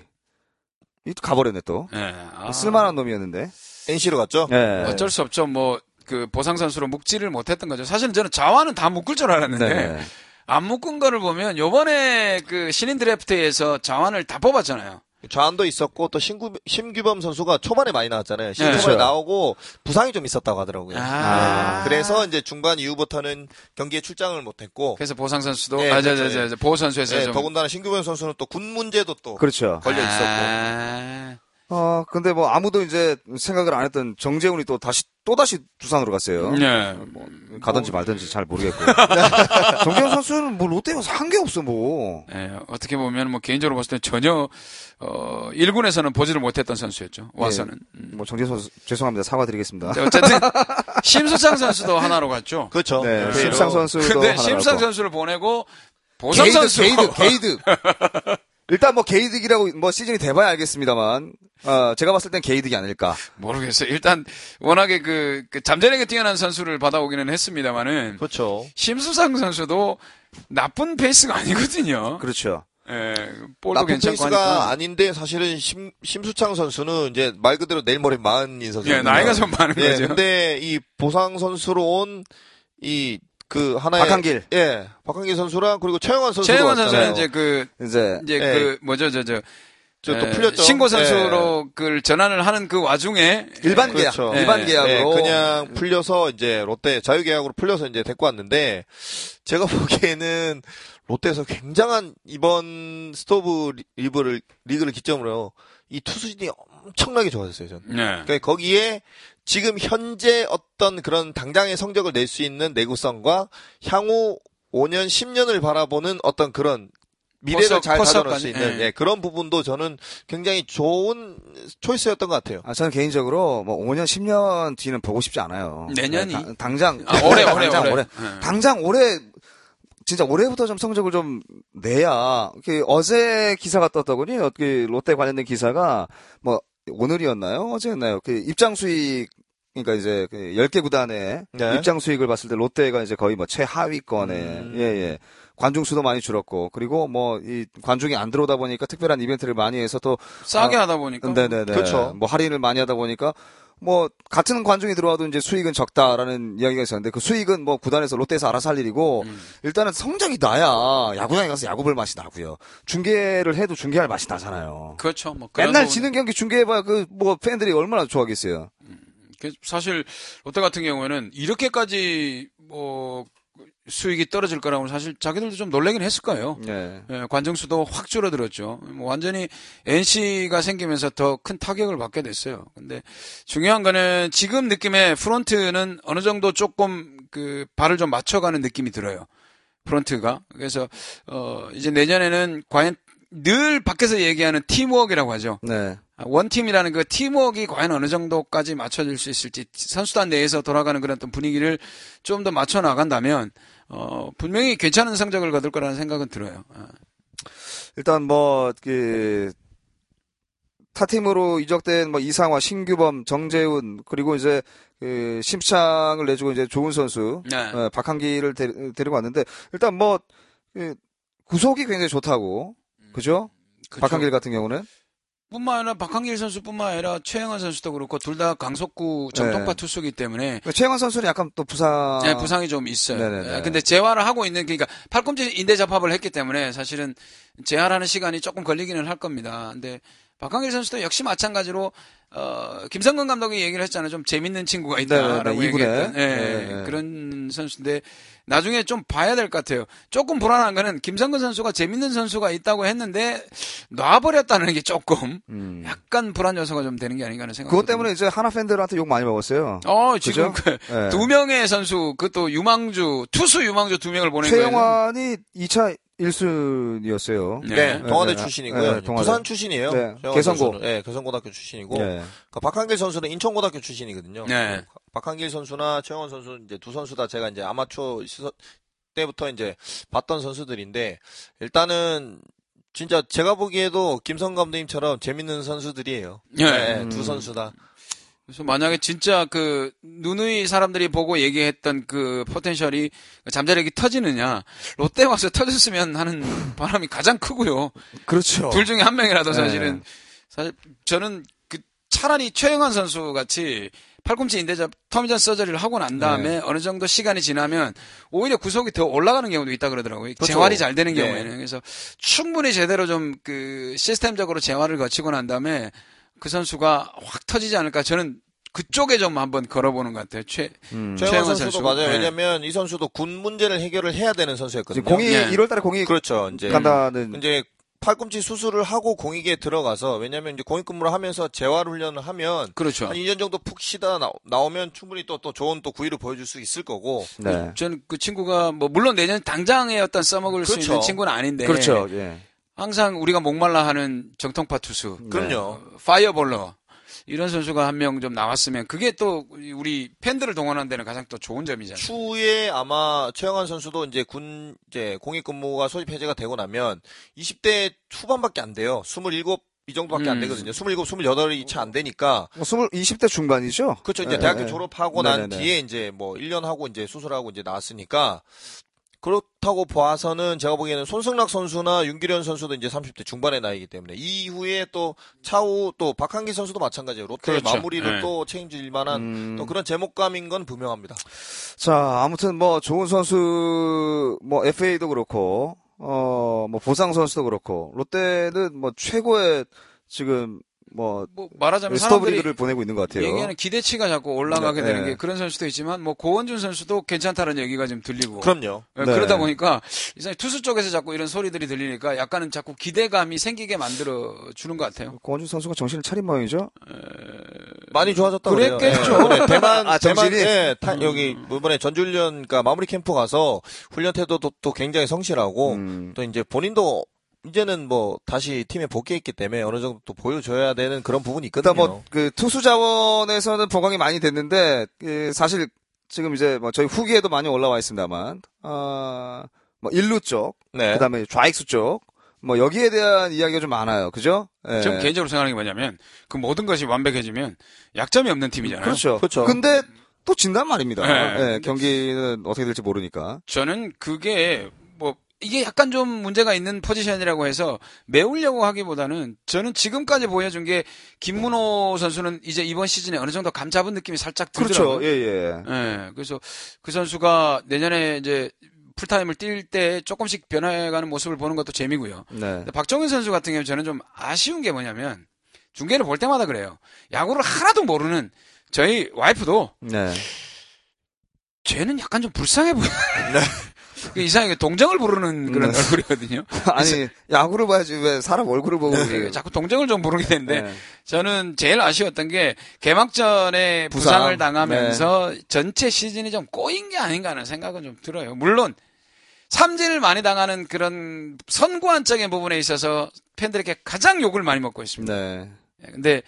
이 가버렸네 또. 예. 아, 쓸만한 놈이었는데. NC로 갔죠. 예. 어쩔 수 없죠. 뭐 그 보상 선수로 묶지를 못했던 거죠. 사실은 저는 자완은 다 묶을 줄 알았는데 네. 안 묶은 거를 보면 요번에 그 신인 드래프트에서 자완을 다 뽑았잖아요. 좌안도 있었고 또 신구, 심규범 선수가 초반에 많이 나왔잖아요. 초반에 그렇죠. 나오고 부상이 좀 있었다고 하더라고요. 아. 그래서 이제 중반 이후부터는 경기에 출장을 못했고 그래서 보상 선수도 네, 아, 저, 그렇죠. 저, 저, 저, 보호 선수에서 네, 좀 더군다나 신규범 선수는 또 군 문제도 또 그렇죠. 걸려 있었고 아, 어, 근데 뭐 아무도 이제 생각을 안 했던 정재훈이 또 다시, 또 다시 두산으로 갔어요. 네. 뭐, 가든지 말든지 잘 모르겠고. 정재훈 선수는 뭐 롯데에 가서 한 게 없어, 뭐. 예, 어떻게 보면 뭐 개인적으로 봤을 때 전혀 어 1군에서는 보지를 못했던 선수였죠. 와서는. 음. 뭐 정재훈 선수, 죄송합니다. 사과드리겠습니다. 근데 어쨌든 심수창 선수도 하나로 갔죠. 그렇죠. 네, 네. 심상 선수도 근데 나왔고. 선수를 보내고 보상 게이득, 선수 게이득, 게이득. 일단 뭐 게이득이라고 뭐 시즌이 돼봐야 알겠습니다만, 어, 제가 봤을 땐 게이득이 아닐까. 모르겠어요. 일단 워낙에 그, 그 잠재력이 뛰어난 선수를 받아오기는 했습니다만은 그렇죠. 심수상 선수도 나쁜 페이스가 아니거든요. 그렇죠. 예, 볼도 나쁜 괜찮고 페이스가 하니까. 아닌데 사실은 심, 심수창 선수는 이제 말 그대로 내일 모레 마흔인 선수. 예, 나이가 좀 많은 예, 거죠. 근데 이 보상 선수로 온이 그 하나의 박한길. 예, 박한길 선수랑 그리고 최영환 선수도 최영환. 선수는 이제 그 이제, 이제 예. 그 뭐죠 저저 저또 에, 풀렸죠. 신고 예. 선수로 그 전환을 하는 그 와중에 일반 계약, 그렇죠. 일반 예, 계약으로. 네, 그냥 풀려서 이제 롯데 자유 계약으로 풀려서 이제 데리고 왔는데 제가 보기에는 롯데에서 굉장한 이번 스토브 리- 리그를 리그를 기점으로 이 투수진이 엄청나게 좋아졌어요. 저는. 네. 그러니까 거기에 지금 현재 어떤 그런 당장의 성적을 낼 수 있는 내구성과 향후 5년, 10년을 바라보는 어떤 그런 미래를 포석, 잘 가져놓을 수 있는 예. 예, 그런 부분도 저는 굉장히 좋은 choice였던 것 같아요. 아, 저는 개인적으로 뭐 5년, 10년 뒤는 보고 싶지 않아요. 내년이? 네, 당- 당장. 아, 올해 올해 당장 올해. 올해. 예. 당장 올해 진짜 올해부터 좀 성적을 좀 내야 그 어제 기사가 떴더군요. 어떻게 롯데 관련된 기사가 뭐 오늘이었나요? 어제였나요? 그 입장 수익 그러니까 이제 그 10개 구단의 네. 입장 수익을 봤을 때 롯데가 이제 거의 뭐 최하위권에 음. 예 예. 관중 수도 많이 줄었고 그리고 뭐 이 관중이 안 들어오다 보니까 특별한 이벤트를 많이 해서 또 싸게 아, 하다 보니까 네네네. 그렇죠. 뭐 할인을 많이 하다 보니까 뭐 같은 관중이 들어와도 이제 수익은 적다라는 이야기가 있었는데 그 수익은 뭐 구단에서 롯데에서 알아서 할 일이고 음. 일단은 성적이 나야 야구장에 가서 야구 볼 맛이 나고요. 중계를 해도 중계할 맛이 나잖아요. 그렇죠. 뭐 맨날 지는 경기 중계해봐야 그 뭐 팬들이 얼마나 좋아하겠어요. 그 사실 롯데 같은 경우에는 이렇게까지 뭐 수익이 떨어질 거라고 사실 자기들도 좀 놀라긴 했을 거예요. 네. 예, 관중 수도 확 줄어들었죠. 뭐 완전히 NC가 생기면서 더 큰 타격을 받게 됐어요. 근데 중요한 거는 지금 느낌의 프론트는 어느 정도 조금 그 발을 좀 맞춰가는 느낌이 들어요. 프론트가. 그래서 어 이제 내년에는 과연 늘 밖에서 얘기하는 팀워크라고 하죠. 네. 아, 원팀이라는 그 팀워크가 과연 어느 정도까지 맞춰질 수 있을지 선수단 내에서 돌아가는 그런 어떤 분위기를 좀 더 맞춰 나간다면 어 분명히 괜찮은 성적을 거둘 거라는 생각은 들어요. 아. 일단 뭐, 그, 타팀으로 이적된 뭐 이상화, 신규범, 정재훈, 그리고 이제 그 심창을 내주고 이제 좋은 선수, 네. 어, 박한기를 데, 데리고 왔는데, 일단 뭐, 그 구속이 굉장히 좋다고, 그죠? 그쵸. 박한길 같은 경우는. 뿐만 아니라 박한길 선수뿐만 아니라 최영환 선수도 그렇고 둘 다 강속구 정통파 네. 투수기 때문에 최영환 선수는 약간 또 부상. 네, 부상이 좀 있어요. 네네네. 예, 근데 재활을 하고 있는 그러니까 팔꿈치 인대 잡합을 했기 때문에 사실은 재활하는 시간이 조금 걸리기는 할 겁니다. 근데 박한길 선수도 역시 마찬가지로 어 김성근 감독이 얘기를 했잖아요. 좀 재밌는 친구가 있다라고 네네네, 이분에. 얘기했던 예, 네네. 그런 선수인데 나중에 좀 봐야 될 것 같아요. 조금 불안한 거는 김성근 선수가 재밌는 선수가 있다고 했는데 놔버렸다는 게 조금 음. 약간 불안 요소가 좀 되는 게 아닌가 하는 생각. 그것 때문에 이제 하나 팬들한테 욕 많이 먹었어요. 어 지금 그죠? 그 네. 두 명의 선수 그것도 유망주 투수 유망주 두 명을 보낸. 최영환이 2차 1순위였어요. 네. 네, 동아대 네, 출신이고요. 네, 동아대. 부산 출신이에요. 네, 개성고. 네, 개성고등학교 출신이고. 예. 그 박한길 선수는 인천고등학교 출신이거든요. 네. 박한길 선수나 최영원 선수 이제 두 선수 다 제가 이제 아마추어 시선 때부터 이제 봤던 선수들인데 일단은 진짜 제가 보기에도 김성 감독님처럼 재밌는 선수들이에요. 네. 두 음. 선수 다. 그래서 만약에 진짜 그 누누이 사람들이 보고 얘기했던 그 포텐셜이 잠자력이 터지느냐 롯데 와서 터졌으면 하는 바람이 가장 크고요. 그렇죠. 둘 중에 한 명이라도 네. 사실은 사실 저는 그 차라리 최영환 선수 같이 팔꿈치 인대접 터미전 서저리를 하고 난 다음에 네. 어느 정도 시간이 지나면 오히려 구속이 더 올라가는 경우도 있다 그러더라고요. 그렇죠. 재활이 잘 되는 네. 경우에는 그래서 충분히 제대로 좀 그 시스템적으로 재활을 거치고 난 다음에 그 선수가 확 터지지 않을까 저는 그쪽에 좀 한번 걸어보는 것 같아요. 최 음. 최영환 선수도 선수. 맞아요. 네. 왜냐면 이 선수도 군 문제를 해결을 해야 되는 선수였거든요. 공익 네. 1월 달에 공익 그렇죠. 이제 간다는 이제 팔꿈치 수술을 하고 공익에 들어가서 왜냐면 이제 공익 근무를 하면서 재활 훈련을 하면 그렇죠. 한 2년 정도 푹 쉬다 나, 나오면 충분히 또또 좋은 또 구위를 보여줄 수 있을 거고. 네. 저는 그 친구가 뭐 물론 내년 당장에 어떤 써먹을 수 그렇죠. 있는 친구는 아닌데 그렇죠. 예. 항상 우리가 목말라 하는 정통파 투수 그럼요. 어, fireballer 이런 선수가 한 명 좀 나왔으면 그게 또 우리 팬들을 동원하는 데는 가장 또 좋은 점이잖아요. 추후에 아마 최영환 선수도 이제 군 이제 공익 근무가 소집 해제가 되고 나면 20대 후반밖에 안 돼요. 27, 이 정도밖에 안 음. 되거든요. 27, 28이 채안 되니까. 뭐 20, 20대 중반이죠? 그렇죠. 이제 예, 대학교 예. 졸업하고 난 네네네. 뒤에 이제 뭐 1년 하고 이제 수술하고 이제 나왔으니까 그렇다고 봐서는 제가 보기에는 손승락 선수나 윤기련 선수도 이제 30대 중반의 나이기 때문에 이후에 또 차후 또 박한기 선수도 마찬가지예요. 롯데 그렇죠. 마무리를 네. 또 책임질 만한 음. 또 그런 제목감인 건 분명합니다. 자, 아무튼 뭐 좋은 선수 뭐 FA도 그렇고 어 뭐 보상 선수도 그렇고 롯데는 뭐 최고의 지금 뭐 뭐 말하자면 스토브 사람들이 리그를 보내고 있는 것 같아요. 얘기하는 기대치가 자꾸 올라가게 네, 되는 네. 게 그런 선수도 있지만 뭐 고원준 선수도 괜찮다는 얘기가 좀 들리고 그럼요. 예, 네. 그러다 보니까 이상 투수 쪽에서 자꾸 이런 소리들이 들리니까 약간은 자꾸 기대감이 생기게 만들어 주는 것 같아요. 고원준 선수가 정신을 차린 모양이죠? 많이 좋아졌다고 그래요. 그랬겠죠. 예, 네, 대만, 아, 대만? 예, 타- 여기 이번에 전주훈련, 그러니까 마무리 캠프 가서 훈련 태도도 또 굉장히 성실하고 음. 또 이제 본인도 이제는 뭐 다시 팀에 복귀했기 때문에 어느 정도 또 보여줘야 되는 그런 부분이 있거든요. 일단 뭐 그 투수 자원에서는 보강이 많이 됐는데 그 사실 지금 이제 뭐 저희 후기에도 많이 올라와 있습니다만 아뭐 일루 쪽, 네. 그다음에 좌익수 쪽, 뭐 여기에 대한 이야기가 좀 많아요. 그죠? 예. 전 개인적으로 생각하는 게 뭐냐면 그 모든 것이 완벽해지면 약점이 없는 팀이잖아요. 그렇죠. 그렇죠. 근데 또 진단 말입니다. 네. 예, 경기는 어떻게 될지 모르니까. 저는 그게 뭐 이게 약간 좀 문제가 있는 포지션이라고 해서 메우려고 하기보다는 저는 지금까지 보여준 게 김문호 선수는 이제 이번 시즌에 어느 정도 감 잡은 느낌이 살짝 들더라고요. 그렇죠. 예, 예. 예, 그래서 그 선수가 내년에 이제 풀타임을 뛸 때 조금씩 변해가는 모습을 보는 것도 재미고요. 네. 박정현 선수 같은 경우는 저는 좀 아쉬운 게 뭐냐면 중계를 볼 때마다 그래요. 야구를 하나도 모르는 저희 와이프도 네. 쟤는 약간 좀 불쌍해 보여. 그 이상하게 동정을 부르는 그런 네. 얼굴이거든요. 아니, 야구를 봐야지 왜 사람 얼굴을 보고 예, 그래요. 자꾸 동정을 좀 부르게 되는데 네. 저는 제일 아쉬웠던 게 개막전에 부상. 부상을 당하면서 전체 시즌이 좀 꼬인 게 아닌가 하는 생각은 좀 들어요. 물론 삼진을 많이 당하는 그런 선구안적인 부분에 있어서 팬들에게 가장 욕을 많이 먹고 있습니다. 네. 예, 근데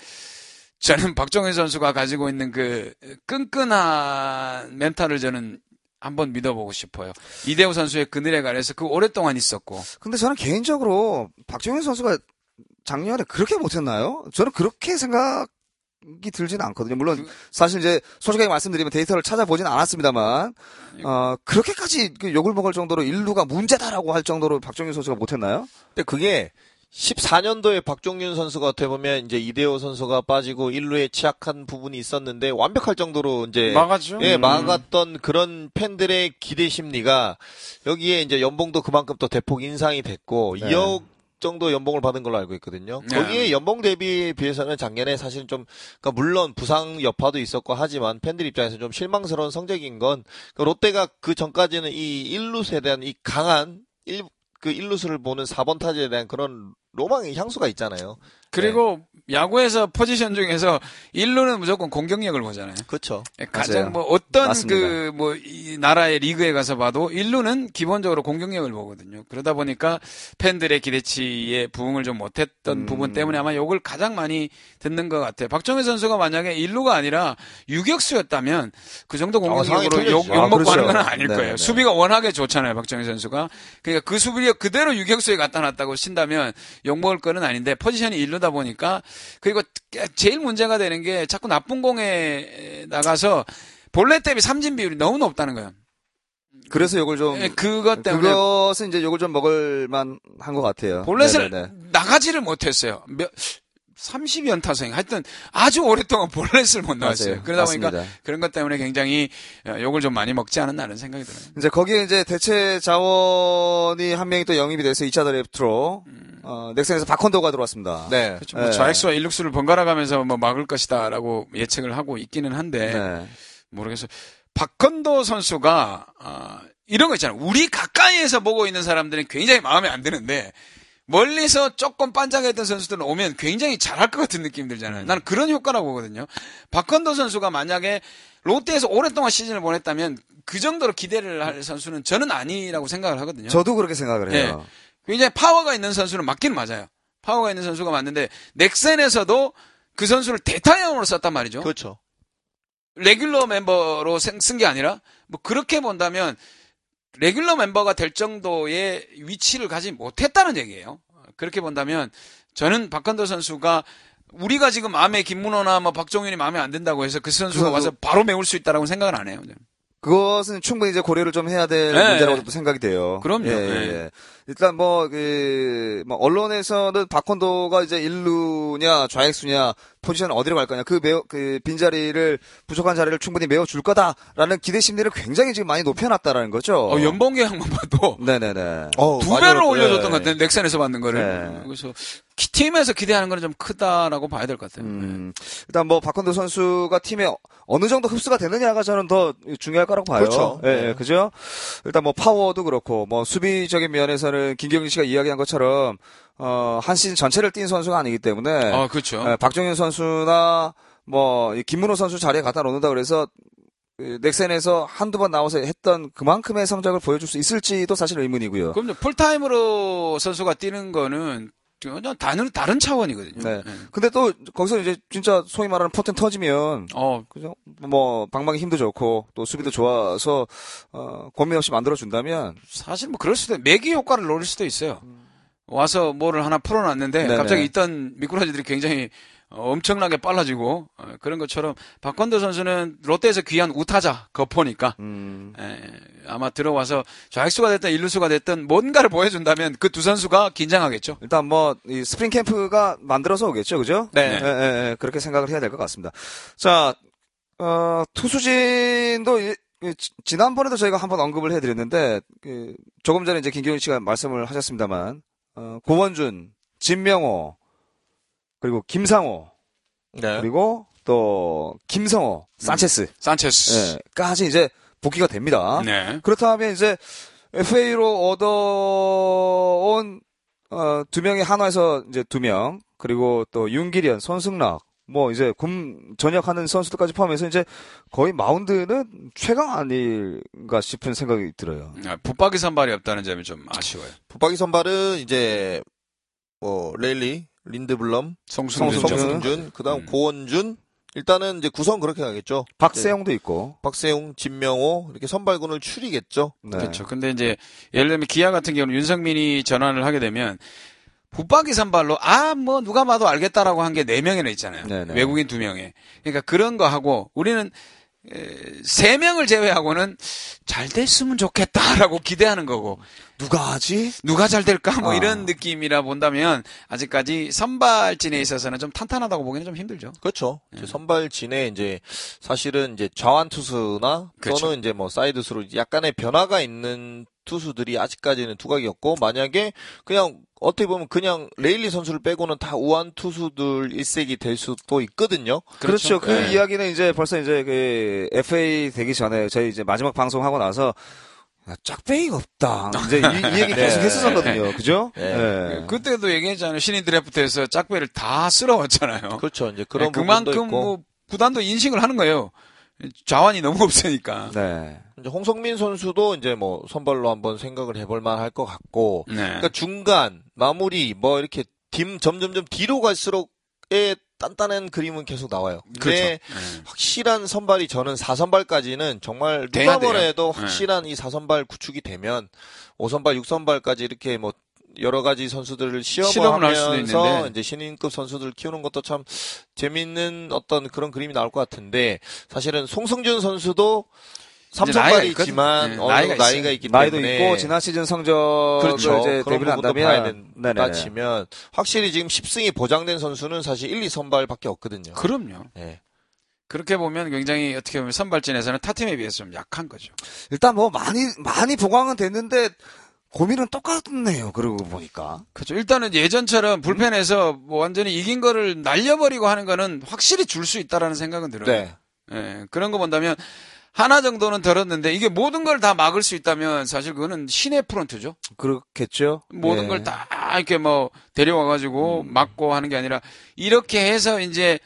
저는 박정현 선수가 가지고 있는 그 끈끈한 멘탈을 저는 한번 믿어보고 싶어요. 이대호 선수의 그늘에 가려서 그 오랫동안 있었고 근데 저는 개인적으로 박정현 선수가 작년에 그렇게 못했나요? 저는 그렇게 생각이 들지는 않거든요. 물론 사실 이제 솔직하게 말씀드리면 데이터를 찾아보진 않았습니다만 어, 그렇게까지 그 욕을 먹을 정도로 일루가 문제다라고 할 정도로 박정현 선수가 못했나요? 근데 그게 14년도에 박종윤 선수가 어떻게 보면 이제 이대호 선수가 빠지고 1루에 취약한 부분이 있었는데 완벽할 정도로 이제 막았죠. 예, 음. 막았던 그런 팬들의 기대 심리가 여기에 이제 연봉도 그만큼 또 대폭 인상이 됐고 네. 2억 정도 연봉을 받은 걸로 알고 있거든요. 네. 거기에 연봉 대비에 비해서는 작년에 사실 좀 그러니까 물론 부상 여파도 있었고 하지만 팬들 입장에서 좀 실망스러운 성적인 건 그러니까 롯데가 그 전까지는 이 1루수에 대한 이 강한 일, 그 1루수를 보는 4번 타자에 대한 그런 로망의 향수가 있잖아요. 그리고 야구에서 포지션 중에서 1루는 무조건 공격력을 보잖아요. 그렇죠. 가장 맞아요. 뭐 어떤. 그 뭐 이 나라의 리그에 가서 봐도 1루는 기본적으로 공격력을 보거든요. 그러다 보니까 팬들의 기대치에 부응을 좀 못했던 음. 부분 때문에 아마 욕을 가장 많이 듣는 것 같아요. 박정희 선수가 만약에 1루가 아니라 유격수였다면 그 정도 어, 상황이 공격력으로 욕, 틀려지죠. 욕 아, 먹고 하는 그렇죠. 건 아닐 네, 거예요. 네. 수비가 워낙에 좋잖아요. 박정희 선수가. 그러니까 그 수비력 그대로 유격수에 갖다 놨다고 친다면 욕 먹을 거는 아닌데 포지션이 1루 다 보니까 그리고 제일 문제가 되는 게 자꾸 나쁜 공에 나가서 볼넷 대비 삼진 비율이 너무 높다는 거예요. 그래서 욕을 좀 예, 그것 때문에 그것은 이제 욕을 좀 먹을 만 한 것 같아요. 볼넷을 네네네. 나가지를 못했어요. 몇 30연타생 하여튼 아주 오랫동안 볼넷을 못 나왔어요. 맞아요. 그러다 보니까 맞습니다. 그런 것 때문에 굉장히 어, 욕을 좀 많이 먹지 않았나는 생각이 들어요. 이제 거기에 이제 대체 자원이 한 명이 또 영입이 돼서 2차 드래프트로 어, 넥센에서 박헌도가 들어왔습니다. 네. 그렇죠. 뭐 네. 좌익수와 일루수를 번갈아 가면서 뭐 막을 것이다라고 예측을 하고 있기는 한데 네. 모르겠어요. 박건도 선수가 아, 이런 거 있잖아요. 우리 가까이에서 보고 있는 사람들은 굉장히 마음에 안 드는데 멀리서 조금 반짝했던 선수들은 오면 굉장히 잘할 것 같은 느낌이 들잖아요. 나는 그런 효과라고 보거든요. 박건도 선수가 만약에 롯데에서 오랫동안 시즌을 보냈다면 그 정도로 기대를 할 선수는 저는 아니라고 생각을 하거든요. 저도 그렇게 생각을 해요. 굉장히 파워가 있는 선수는 맞긴 맞아요. 파워가 있는 선수가 맞는데 넥센에서도 그 선수를 대타형으로 썼단 말이죠. 그렇죠. 레귤러 멤버로 쓴 게 아니라 뭐 그렇게 본다면 레귤러 멤버가 될 정도의 위치를 가지 못했다는 얘기예요. 그렇게 본다면 저는 박건도 선수가 우리가 지금 마음에 김문호나 뭐 박종윤이 마음에 안 든다고 해서 그 선수가 그 선수- 와서 바로 메울 수 있다라고 생각은 안 해요. 그것은 충분히 이제 고려를 좀 해야 될 네. 문제라고 또 생각이 돼요. 그럼요. 예, 네. 예. 일단 뭐, 그, 뭐, 언론에서는 박헌도가 이제 일루냐, 좌익수냐, 포지션 어디로 갈 거냐, 그 메워, 그 빈자리를, 부족한 자리를 충분히 메워 줄 거다라는 기대 심리를 굉장히 지금 많이 높여놨다라는 거죠. 어, 연봉 계약만 봐도 네네네. 어, 두 배로 올려줬던 예. 것 같아요. 넥센에서 받는 거를. 네. 그래서 키- 팀에서 기대하는 거는 좀 크다라고 봐야 될 것 같아요. 음, 일단 뭐, 박헌도 선수가 팀에 어느 정도 흡수가 되느냐가 저는 더 중요할 거라고 봐요. 그렇죠. 예, 네. 예, 그죠? 일단 뭐, 파워도 그렇고, 뭐, 수비적인 면에서는 김경진 씨가 이야기한 것처럼, 어, 한 시즌 전체를 뛴 선수가 아니기 때문에, 아, 그렇죠. 예, 박정현 선수나, 뭐, 이 김문호 선수 자리에 갖다 놓는다 그래서, 그 넥센에서 한두 번 나와서 했던 그만큼의 성적을 보여줄 수 있을지도 사실 의문이고요. 그럼 풀타임으로 선수가 뛰는 거는 전혀 다른 다른 차원이거든요. 네. 예. 근데 또 거기서 이제 진짜 소위 말하는 포텐 터지면 어, 그죠? 뭐 방망이 힘도 좋고 또 수비도 좋아서 어, 고민 없이 만들어 준다면 사실 뭐 그럴 수도 매기 효과를 노릴 수도 있어요. 와서 뭐를 하나 풀어놨는데 네네. 갑자기 있던 미꾸라지들이 굉장히 어, 엄청나게 빨라지고 어, 그런 것처럼 박헌도 선수는 롯데에서 귀한 우타자 거포니까 음, 에, 아마 들어와서 좌익수가 됐든 일루수가 됐든 뭔가를 보여준다면 그 두 선수가 긴장하겠죠. 일단 뭐 이 스프링 캠프가 만들어서 오겠죠, 그죠? 네. 예, 예, 예, 그렇게 생각을 해야 될 것 같습니다. 자, 어, 투수진도 이- 지- 지난번에도 저희가 한번 언급을 해드렸는데 그, 조금 전에 이제 김경훈 씨가 말씀을 하셨습니다만 어, 고원준, 진명호 그리고 김상호 네. 그리고 또 김성호, 산체스 산체스. 예, 까지 이제 복귀가 됩니다. 네. 그렇다면 이제 FA로 얻어온 어, 두 명이 한화에서 이제 두 명, 그리고 또 윤기련, 손승락, 뭐 이제 군 전역하는 선수들까지 포함해서 이제 거의 마운드는 최강 아닐까 싶은 생각이 들어요. 아, 붙박이 선발이 없다는 점이 좀 아쉬워요. 붙박이 선발은 이제 뭐 레일리, 린드블럼, 송승준. 송승준. 성승준, 그다음 음. 고원준. 일단은 이제 구성 그렇게 가겠죠. 박세용도 있고. 박세웅, 진명호 이렇게 선발군을 추리겠죠. 네. 그렇죠. 근데 이제 예를 들면 기아 같은 경우는 윤성민이 전환을 하게 되면 붙박이 선발로 아 뭐 누가 봐도 알겠다라고 한 게 네 명이나 있잖아요. 네네. 외국인 두 명에. 그러니까 그런 거 하고 우리는 에, 세 명을 제외하고는 잘 됐으면 좋겠다라고 기대하는 거고 누가 하지? 누가 잘 될까 뭐 아. 이런 느낌이라 본다면 아직까지 선발진에 있어서는 좀 탄탄하다고 보기는 좀 힘들죠. 그렇죠. 네. 선발진에 이제 사실은 이제 좌완 투수나 그렇죠. 또는 이제 뭐 사이드스로 약간의 변화가 있는 투수들이 아직까지는 두각이었고 만약에 그냥 어떻게 보면 그냥 레일리 선수를 빼고는 다 우완 투수들 일색이 될 수도 있거든요. 그렇죠. 그 네. 이야기는 이제 벌써 이제 그 FA 되기 전에 저희 이제 마지막 방송 하고 나서 야, 짝배기가 없다. 이제 이, 이 얘기 계속 네. 했었거든요. 그죠? 네. 네. 그때도 얘기했잖아요. 신인 드래프트에서 짝배를 다 쓸어왔잖아요. 그렇죠. 이제 그런 네, 부분도 그만큼 있고 뭐 구단도 인식을 하는 거예요. 자원이 너무 없으니까. 네. 이제 홍성민 선수도 이제 뭐 선발로 한번 생각을 해볼 만할 것 같고 네. 그러니까 중간 마무리 뭐 이렇게 딤 점점점 뒤로 갈수록의 단단한 그림은 계속 나와요. 그렇죠. 근데 네. 확실한 선발이 저는 4선발까지는 정말 누가. 뭐래도 네. 확실한 이 4선발 구축이 되면 5선발, 6선발까지 이렇게 뭐 여러 가지 선수들을 시험을 하면서. 이제 신인급 선수들 키우는 것도 참 재밌는 어떤 그런 그림이 나올 것 같은데 사실은 송승준 선수도 이제 나이가 3선발이 있거든. 있지만 네, 어느 나이가 정도 나이가. 있기 나이도 때문에 있고 지난 시즌 성적을 그렇죠. 이제 대비를 한다면 된다 네네네. 치면 확실히 지금 10승이 보장된 선수는 사실 1, 2 선발밖에 없거든요. 그럼요. 예. 그렇게 보면 굉장히 어떻게 보면 선발진에서는 타팀에 비해서 좀 약한 거죠. 일단 뭐 많이 많이 보강은 됐는데 고민은 똑같네요. 그러고 보니까. 그렇죠. 일단은 예전처럼 불펜에서 뭐 완전히 이긴 거를 날려버리고 하는 거는 확실히 줄 수 있다라는 생각은 들어요. 네. 예, 그런 거 본다면 하나 정도는 덜었는데 이게 모든 걸 다 막을 수 있다면 사실 그거는 신의 프론트죠. 그렇겠죠. 모든 예. 걸다 이렇게 뭐 데려와 가지고 음. 막고 하는 게 아니라 이렇게 해서 이제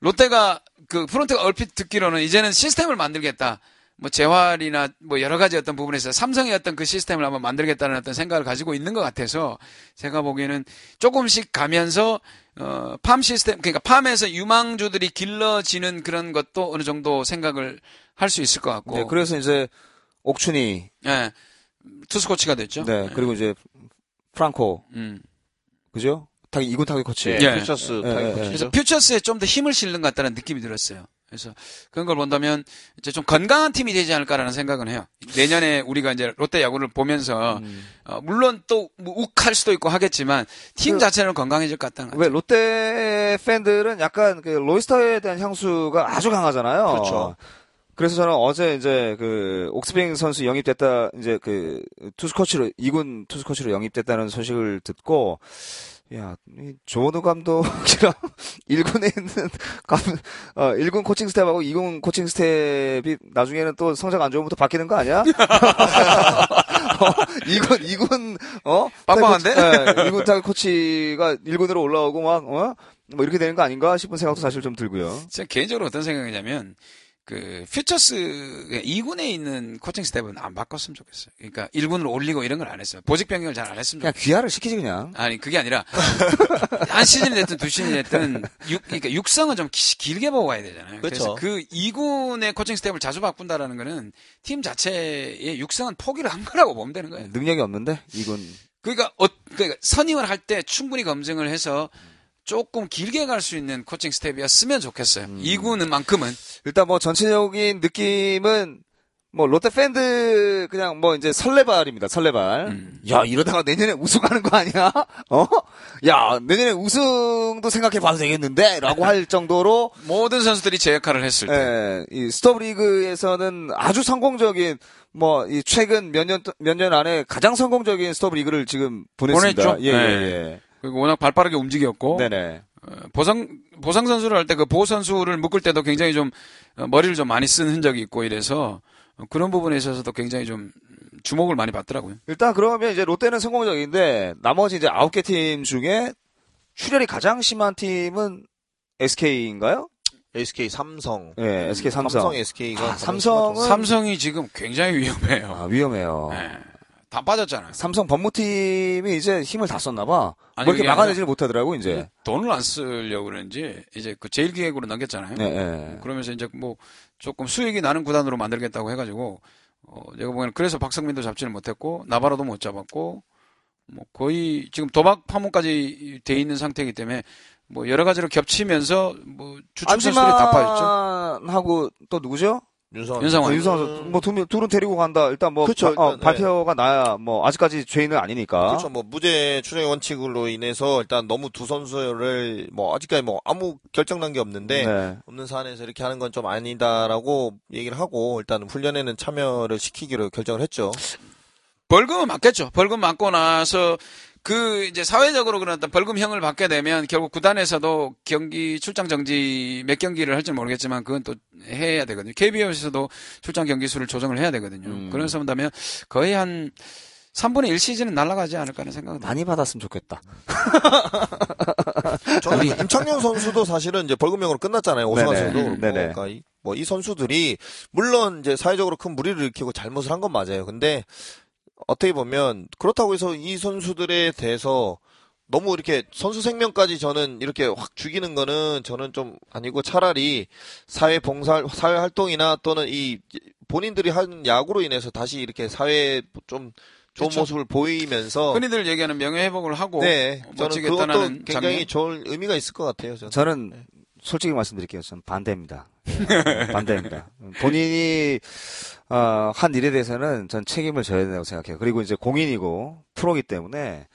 롯데가 그 프론트가 얼핏 듣기로는 이제는 시스템을 만들겠다. 뭐 재활이나 뭐 여러 가지 어떤 부분에서 삼성의 어떤 그 시스템을 한번 만들겠다는 어떤 생각을 가지고 있는 것 같아서 제가 보기에는 조금씩 가면서 어 팜 시스템 그러니까 팜에서 유망주들이 길러지는 그런 것도 어느 정도 생각을 할 수 있을 것 같고 네, 그래서 이제 옥춘이 예 투수 코치가 됐죠. 네, 그리고 이제 프랑코 음. 그죠? 타기 이군 타기 코치. 예. 예. 퓨처스 예, 타격 예, 예. 그래서. 퓨처스에 좀 더 힘을 실는 것 같다는 느낌이 들었어요. 그래서 그런 걸 본다면 이제 좀 건강한 팀이 되지 않을까라는 생각은 해요. 내년에 우리가 이제 롯데 야구를 보면서 음. 어, 물론 또 욱할 수도 있고 하겠지만 팀 그- 자체는 건강해질 것 같다는 거죠. 왜 롯데 팬들은 약간 그 로이스터에 대한 향수가 아주 강하잖아요. 그렇죠. 그래서 저는 어제 이제 그 옥스프링 선수 영입됐다 이제 그 투수 코치로 이군 투수 코치로 영입됐다는 소식을 듣고 야, 이 조원우 감독이랑 1군에 있는 감, 어, 1군 코칭 스태프하고 2군 코칭 스태프가 나중에는 또 성적 안 좋으면 또 바뀌는 거 아니야? 어, 2군, 2군, 어? 빵빵한데? 네, 2군 타격 코치가 1군으로 올라오고 막, 어? 뭐 이렇게 되는 거 아닌가 싶은 생각도 사실 좀 들고요. 제가 개인적으로 어떤 생각이냐면 그 퓨처스 2군에 있는 코칭 스태프는 안 바꿨으면 좋겠어요. 그러니까 1군으로 올리고 이런 걸 안 했어요. 보직 변경을 잘 안 했으면 그냥 좋겠어요. 귀화를 시키지 그냥. 아니 그게 아니라 한 시즌이 됐든 두 시즌이 됐든 육, 그러니까 육성은 좀 기- 길게 보고 가야 되잖아요. 그렇죠. 그래서 그 2군의 코칭 스태프를 자주 바꾼다라는 거는 팀 자체의 육성은 포기를 한 거라고 보면 되는 거예요. 능력이 없는데 이군. 그러니까, 어, 그러니까 선임을 할 때 충분히 검증을 해서 조금 길게 갈 수 있는 코칭 스텝이었으면 좋겠어요. 음. 이 2군은만큼은 일단 뭐 전체적인 느낌은 뭐 롯데 팬들 그냥 뭐 이제 설레발입니다. 설레발. 음. 야 이러다가 내년에 우승하는 거 아니야? 어? 야 내년에 우승도 생각해 봐도 되겠는데?라고 할 정도로 모든 선수들이 제 역할을 했을 때 예, 이 스톱 리그에서는 아주 성공적인 뭐 이 최근 몇 년 몇 년 안에 가장 성공적인 스톱 리그를 지금 보냈습니다. 보냈죠? 예, 네. 예, 그리고 워낙 발빠르게 움직였고 예. 네네. 어, 보상 보상 선수를 할 때 그 보호 선수를 묶을 때도 굉장히 좀 어, 머리를 좀 많이 쓴 흔적이 있고 이래서 어, 그런 부분에 있어서도 굉장히 좀 주목을 많이 받더라고요. 일단 그러면 이제 롯데는 성공적인데 나머지 이제 아홉 개 팀 중에 출혈이 가장 심한 팀은 SK인가요? SK 삼성. 예, SK 삼성. 삼성 SK가 아, 삼성은- 삼성이 지금 굉장히 위험해요. 아, 위험해요. 네. 다 빠졌잖아요. 삼성 법무팀이 이제 힘을 다 썼나 봐. 아니, 뭐 그게 막아내지를 못하더라고 이제. 돈을 안 쓰려고 그런지 이제 그 제일 기획으로 넘겼잖아요. 네, 네. 그러면서 이제 뭐 조금 수익이 나는 구단으로 만들겠다고 해가지고 어, 내가 보기에는 그래서 박성민도 잡지를 못했고 나바로도 못 잡았고 뭐 거의 지금 도박 파문까지 돼 있는 상태이기 때문에 뭐 여러 가지로 겹치면서 뭐 주축 선수들이 다 빠졌죠. 하고 또 누구죠? 윤성환. 윤성환. 어, 윤성환 선수. 뭐 두, 명- 둘은 데리고 간다. 일단 뭐 그쵸, 바- 어, 일단, 네. 발표가 나야 뭐 아직까지 죄인은 아니니까. 그렇죠. 뭐 무죄 추정 원칙으로 인해서 일단 너무 두 선수를 뭐 아직까지 뭐 아무 결정 난 게 없는데 네. 없는 사안에서 이렇게 하는 건 좀 아니다라고 얘기를 하고 일단 훈련에는 참여를 시키기로 결정을 했죠. 벌금은 맞겠죠. 벌금 맞고 나서 그 이제 사회적으로 그런 어떤 벌금형을 받게 되면 결국 구단에서도 경기 출장 정지 몇 경기를 할지 는 모르겠지만 그건 또 해야 되거든요. KBO에서도 출장 경기 수를 조정을 해야 되거든요. 음. 그래서 본다면 거의 한 3분의 1 시즌은 날아가지 않을까 하는 생각은 많이 받았으면 좋겠다. 저는 임창용 선수도 사실은 이제 벌금형으로 끝났잖아요. 오승환. 선수도 그렇고. 네네. 그러니까 이, 뭐 이 선수들이 물론 이제 사회적으로 큰 무리를 일으키고 잘못을 한 건 맞아요. 근데 어떻게 보면 그렇다고 해서 이 선수들에 대해서 너무 이렇게 선수 생명까지 저는 이렇게 확 죽이는 거는 저는 좀 아니고 차라리 사회 봉사 사회 활동이나 또는 이 본인들이 한 야구로 인해서 다시 이렇게 사회에 좀 좋은 그렇죠. 모습을 보이면서 흔히들 얘기하는 명예 회복을 하고 네, 저는 그것도 굉장히 장면. 좋은 의미가 있을 것 같아요. 저는. 저는 솔직히 말씀드릴게요. 저는 반대입니다. 예, 반대입니다. 본인이 어, 한 일에 대해서는 전 책임을 져야 된다고 생각해요. 그리고 이제 공인이고 프로기 때문에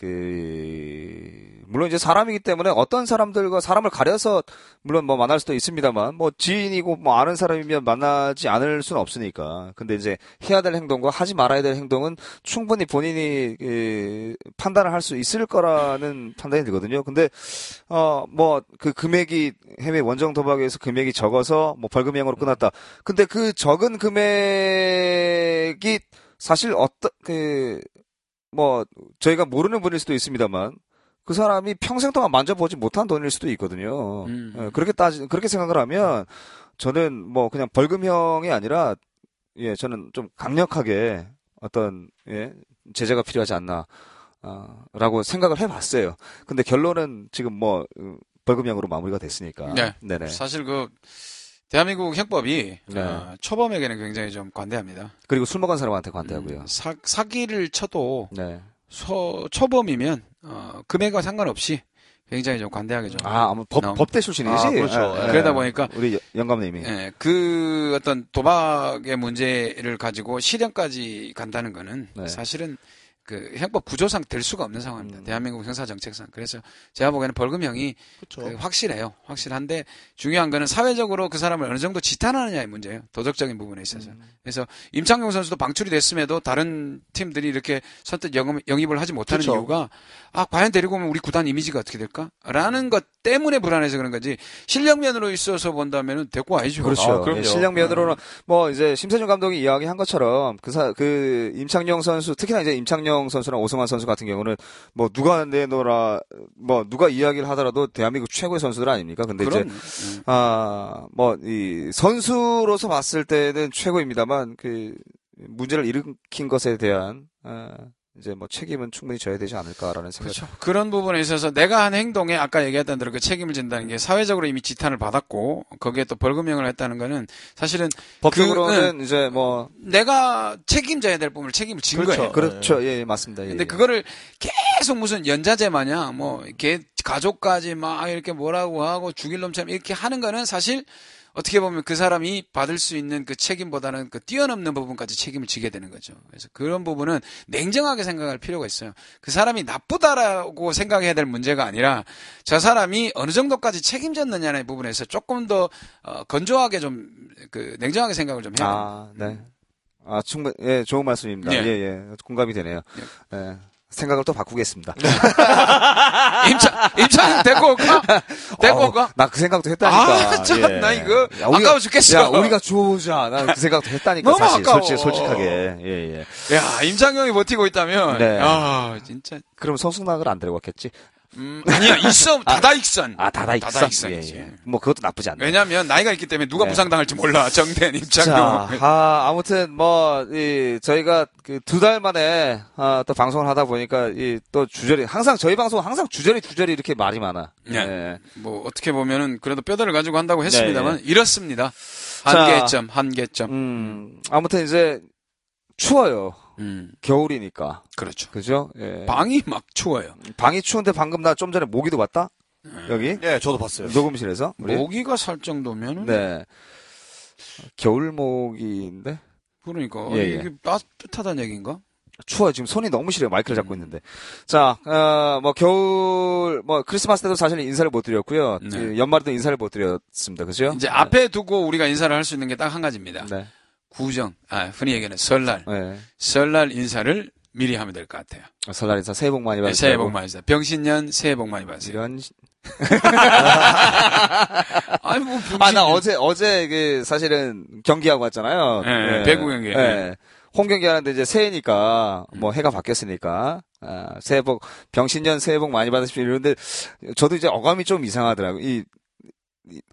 그 물론 이제 사람이기 때문에 어떤 사람들과 사람을 가려서 물론 뭐 만날 수도 있습니다만 뭐 지인이고 뭐 아는 사람이면 만나지 않을 수는 없으니까. 근데 이제 해야 될 행동과 하지 말아야 될 행동은 충분히 본인이 그 판단을 할 수 있을 거라는 판단이 들거든요. 근데 어 뭐 그 금액이 해외 원정 도박에서 금액이 적어서 뭐 벌금형으로 끝났다. 근데 그 적은 금액이 사실 어떤 그 뭐 저희가 모르는 분일 수도 있습니다만 그 사람이 평생 동안 만져보지 못한 돈일 수도 있거든요. 음. 예, 그렇게 따지 그렇게 생각을 하면 저는 뭐 그냥 벌금형이 아니라 예 저는 좀 강력하게 어떤 예 제재가 필요하지 않나 아, 라고 생각을 해봤어요. 근데 결론은 지금 뭐 음, 벌금형으로 마무리가 됐으니까. 네. 네네. 사실 그 대한민국 형법이 네. 어, 초범에게는 굉장히 좀 관대합니다. 그리고 술 먹은 사람한테 관대하고요. 음, 사, 사기를 쳐도 네. 소, 초범이면 어, 금액과 상관없이 굉장히 좀 관대하게 좀 아, 아마 법. 법대 출신이지? 아, 그렇죠. 예, 예. 그러다 보니까 우리 영감님이. 예, 그 어떤 도박의 문제를 가지고 실형까지 간다는 거는 네. 사실은 그 형법 구조상 될 수가 없는 상황입니다. 음. 대한민국 형사 정책상. 그래서 제가 보기에는 벌금형이. 그 확실해요. 확실한데 중요한 거는 사회적으로 그 사람을 어느 정도 지탄하느냐의 문제예요. 도덕적인 부분에 있어서. 음. 그래서 임창용 선수도 방출이 됐음에도 다른 팀들이 이렇게 선뜻 영입, 영입을 하지 못하는 그쵸. 이유가 아 과연 데리고 오면 우리 구단 이미지가 어떻게 될까? 라는 것 때문에 불안해서 그런 거지. 실력면으로 있어서 본다면은 데리고 와야죠. 그렇죠. 아. 예, 실력 면으로는 뭐 이제 심세준 감독이 이야기한 것처럼 그 사, 그 임창용 선수 특히나 이제 임창용 이재영 선수나 오승환 선수 같은 경우는 뭐 누가 내놓으라 뭐 누가 이야기를 하더라도 대한민국 최고의 선수들 아닙니까? 근데 이제 그럼 음. 아, 뭐, 이, 선수로서 봤을 때는 최고입니다만, 그, 문제를 일으킨 것에 대한, 아, 이제 뭐 책임은 충분히 져야 되지 않을까라는 생각이 그렇죠. 그런 부분에 있어서 내가 한 행동에 아까 얘기했던 대로 그 책임을 진다는 게 사회적으로 이미 지탄을 받았고 거기에 또 벌금형을 했다는 거는 사실은 법적으로는 이제 뭐, 내가 책임져야 될 부분을 책임을 진 그렇죠. 거예요. 그렇죠. 예, 예, 맞습니다. 예, 근데 예. 그거를 계속 무슨 연자제 마냥 뭐 이렇게 가족까지 막 이렇게 뭐라고 하고 죽일 놈처럼 이렇게 하는 거는 사실 어떻게 보면 그 사람이 받을 수 있는 그 책임보다는 그 뛰어넘는 부분까지 책임을 지게 되는 거죠. 그래서 그런 부분은 냉정하게 생각할 필요가 있어요. 그 사람이 나쁘다라고 생각해야 될 문제가 아니라 저 사람이 어느 정도까지 책임졌느냐의 부분에서 조금 더 어, 건조하게 좀 그 냉정하게 생각을 좀 해야 돼요. 아, 네. 아, 충분, 예, 좋은 말씀입니다. 예. 예, 예. 공감이 되네요. 예. 생각을 또 바꾸겠습니다. 임차 임차 데리고 올까? 데리고 올까? 나 그 생각도 했다니까. 아, 참, 예. 나 이거 야, 우리가- 아까워 죽겠어. 야, 우리가 좋으자. 나그 생각도 했다니까. 너무 사실. 아까워. 솔직히, 솔직하게. 예, 예. 야, 임장영이 버티고 있다면, 네. 아, 진짜. 그럼 성승락을 안 데리고 왔겠지? 음, 아니야, 익선, 다다익선. 아, 다다익선. 다다익선이지. 예, 예. 뭐, 그것도 나쁘지 않네. 왜냐면, 나이가 있기 때문에 누가 네. 부상당할지 몰라. 자, 임장영. 아, 아무튼, 뭐, 이, 저희가 그 두 달 만에, 아, 또 방송을 하다 보니까, 이, 또 주저리, 항상, 저희 방송은 항상 주저리, 주저리 이렇게 말이 많아. 네. 예. 뭐, 어떻게 보면은, 그래도 뼈대를 가지고 한다고 했습니다만, 이렇습니다. 자. 한계점, 한계점. 음, 아무튼 이제, 추워요. 음, 겨울이니까. 그렇죠. 그죠? 예. 방이 막 추워요. 방이 추운데 방금 나 좀 전에 모기도 봤다? 여기? 예, 저도 봤어요. 녹음실에서? 우리? 모기가 살 정도면은, 네. 겨울 모기인데? 그러니까, 예, 예. 이게 따뜻하다는 얘기인가? 추워요. 지금 손이 너무 시려요. 마이크를 잡고 있는데. 자, 어, 뭐, 겨울, 뭐, 크리스마스 때도 사실 인사를 못 드렸고요. 네. 그 연말에도 인사를 못 드렸습니다. 그죠? 이제 앞에 두고 우리가 인사를 할 수 있는 게 딱 한 가지입니다. 네. 구정, 아, 흔히 얘기하는 설날. 네. 설날 인사를 미리 하면 될 것 같아요. 설날 인사 새해 복 많이 네, 받으세요. 새해 복 많이 받으세요. 병신년 새해 복 많이 받으세요. 이런. 시- 아니, 뭐, 병신... 아, 나 어제, 어제, 그, 사실은 경기하고 왔잖아요. 네, 배구 경기. 네. 홈 경기 하는데 이제 새해니까, 뭐 해가 바뀌었으니까, 아, 새해 복, 병신년 새해 복 많이 받으십시오. 이러는데, 저도 이제 어감이 좀 이상하더라고요. 이, 이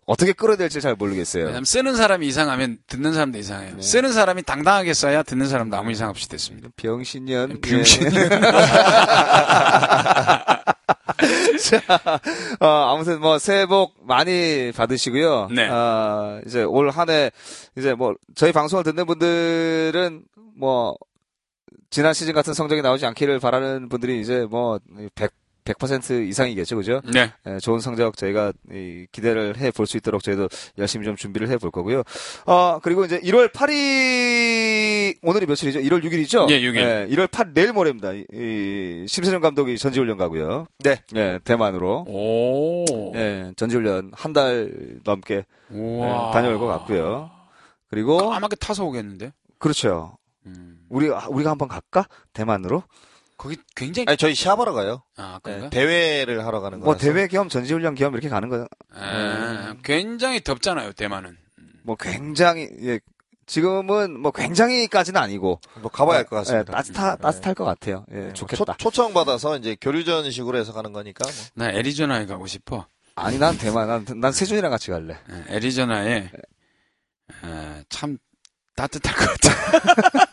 어떻게 끌어야 될지 잘 모르겠어요. 쓰는 사람이 이상하면 듣는 사람도 이상해요. 네. 쓰는 사람이 당당하게 써야 듣는 사람도 아무 이상 없이 됐습니다. 병신년. 병신년. 예. 자, 어, 아무튼 뭐 새해 복 많이 받으시고요. 네. 어, 이제 올 한 해 이제 뭐 저희 방송을 듣는 분들은 뭐 지난 시즌 같은 성적이 나오지 않기를 바라는 분들이 이제 뭐 100, 100% 이상이겠죠, 그죠? 네. 예, 좋은 성적 저희가 이, 기대를 해 볼 수 있도록 저희도 열심히 좀 준비를 해 볼 거고요. 어, 그리고 이제 1월 8일, 오늘이 며칠이죠? 1월 6일이죠? 예, 6일. 1월 8일, 내일 모레입니다. 이, 이 심세정 감독이 전지훈련 가고요. 네. 예, 대만으로. 오. 예, 전지훈련 한 달 넘게. 예, 다녀올 것 같고요. 그리고, 까맣게 타서 오겠는데? 그렇죠. 음. 우리, 아, 우리가 한번 갈까? 대만으로? 거기 굉장히, 아니, 저희 시합하러 가요. 아, 네, 그런가? 대회를 하러 가는 뭐 거라서. 대회 겸 전지훈련 겸 이렇게 가는 거예요. 아, 굉장히 덥잖아요, 대만은. 뭐 굉장히, 예, 지금은 뭐 굉장히까지는 아니고, 뭐 가봐야 할것 예, 같습니다. 따뜻하, 네. 따뜻할 것 같아요. 예, 네, 좋겠다. 초, 청 받아서 이제 교류전식으로 해서 가는 거니까. 뭐. 나 애리조나에 가고 싶어. 아니, 난 대만, 난, 난 세준이랑 같이 갈래. 예, 애리조나에, 어, 참, 따뜻할 것 같아.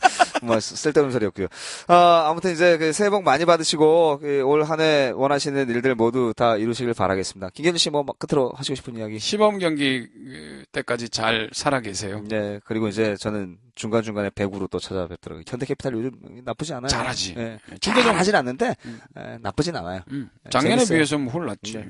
뭐, 쓸- 쓸데없는 소리였고요. 아, 아무튼 이제 그 새해 복 많이 받으시고, 그 올 한 해 원하시는 일들 모두 다 이루시길 바라겠습니다. 김현주 씨 뭐, 끝으로 하시고 싶은 이야기? 시범 경기 그, 때까지 잘 살아 계세요. 네, 그리고 이제 저는 중간 중간에 배구로 또 찾아뵙더라고요. 현대캐피탈 요즘 나쁘지 않아요. 잘하지. 예. 중계종- 잘하진 않는데, 음. 예, 나쁘진 않아요. 음, 작년에 재밌어요. 비해서는 훨 낫지. 네.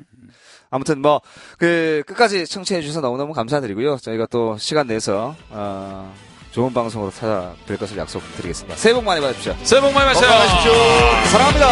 아무튼 뭐, 그, 끝까지 청취해 주셔서 너무너무 감사드리고요. 저희가 또 시간 내서, 어, 좋은 방송으로 찾아뵐 것을 약속드리겠습니다. 새해 복 많이 받으십시오. 새해 복 많이 받으세요. 건강하십시오. 사랑합니다.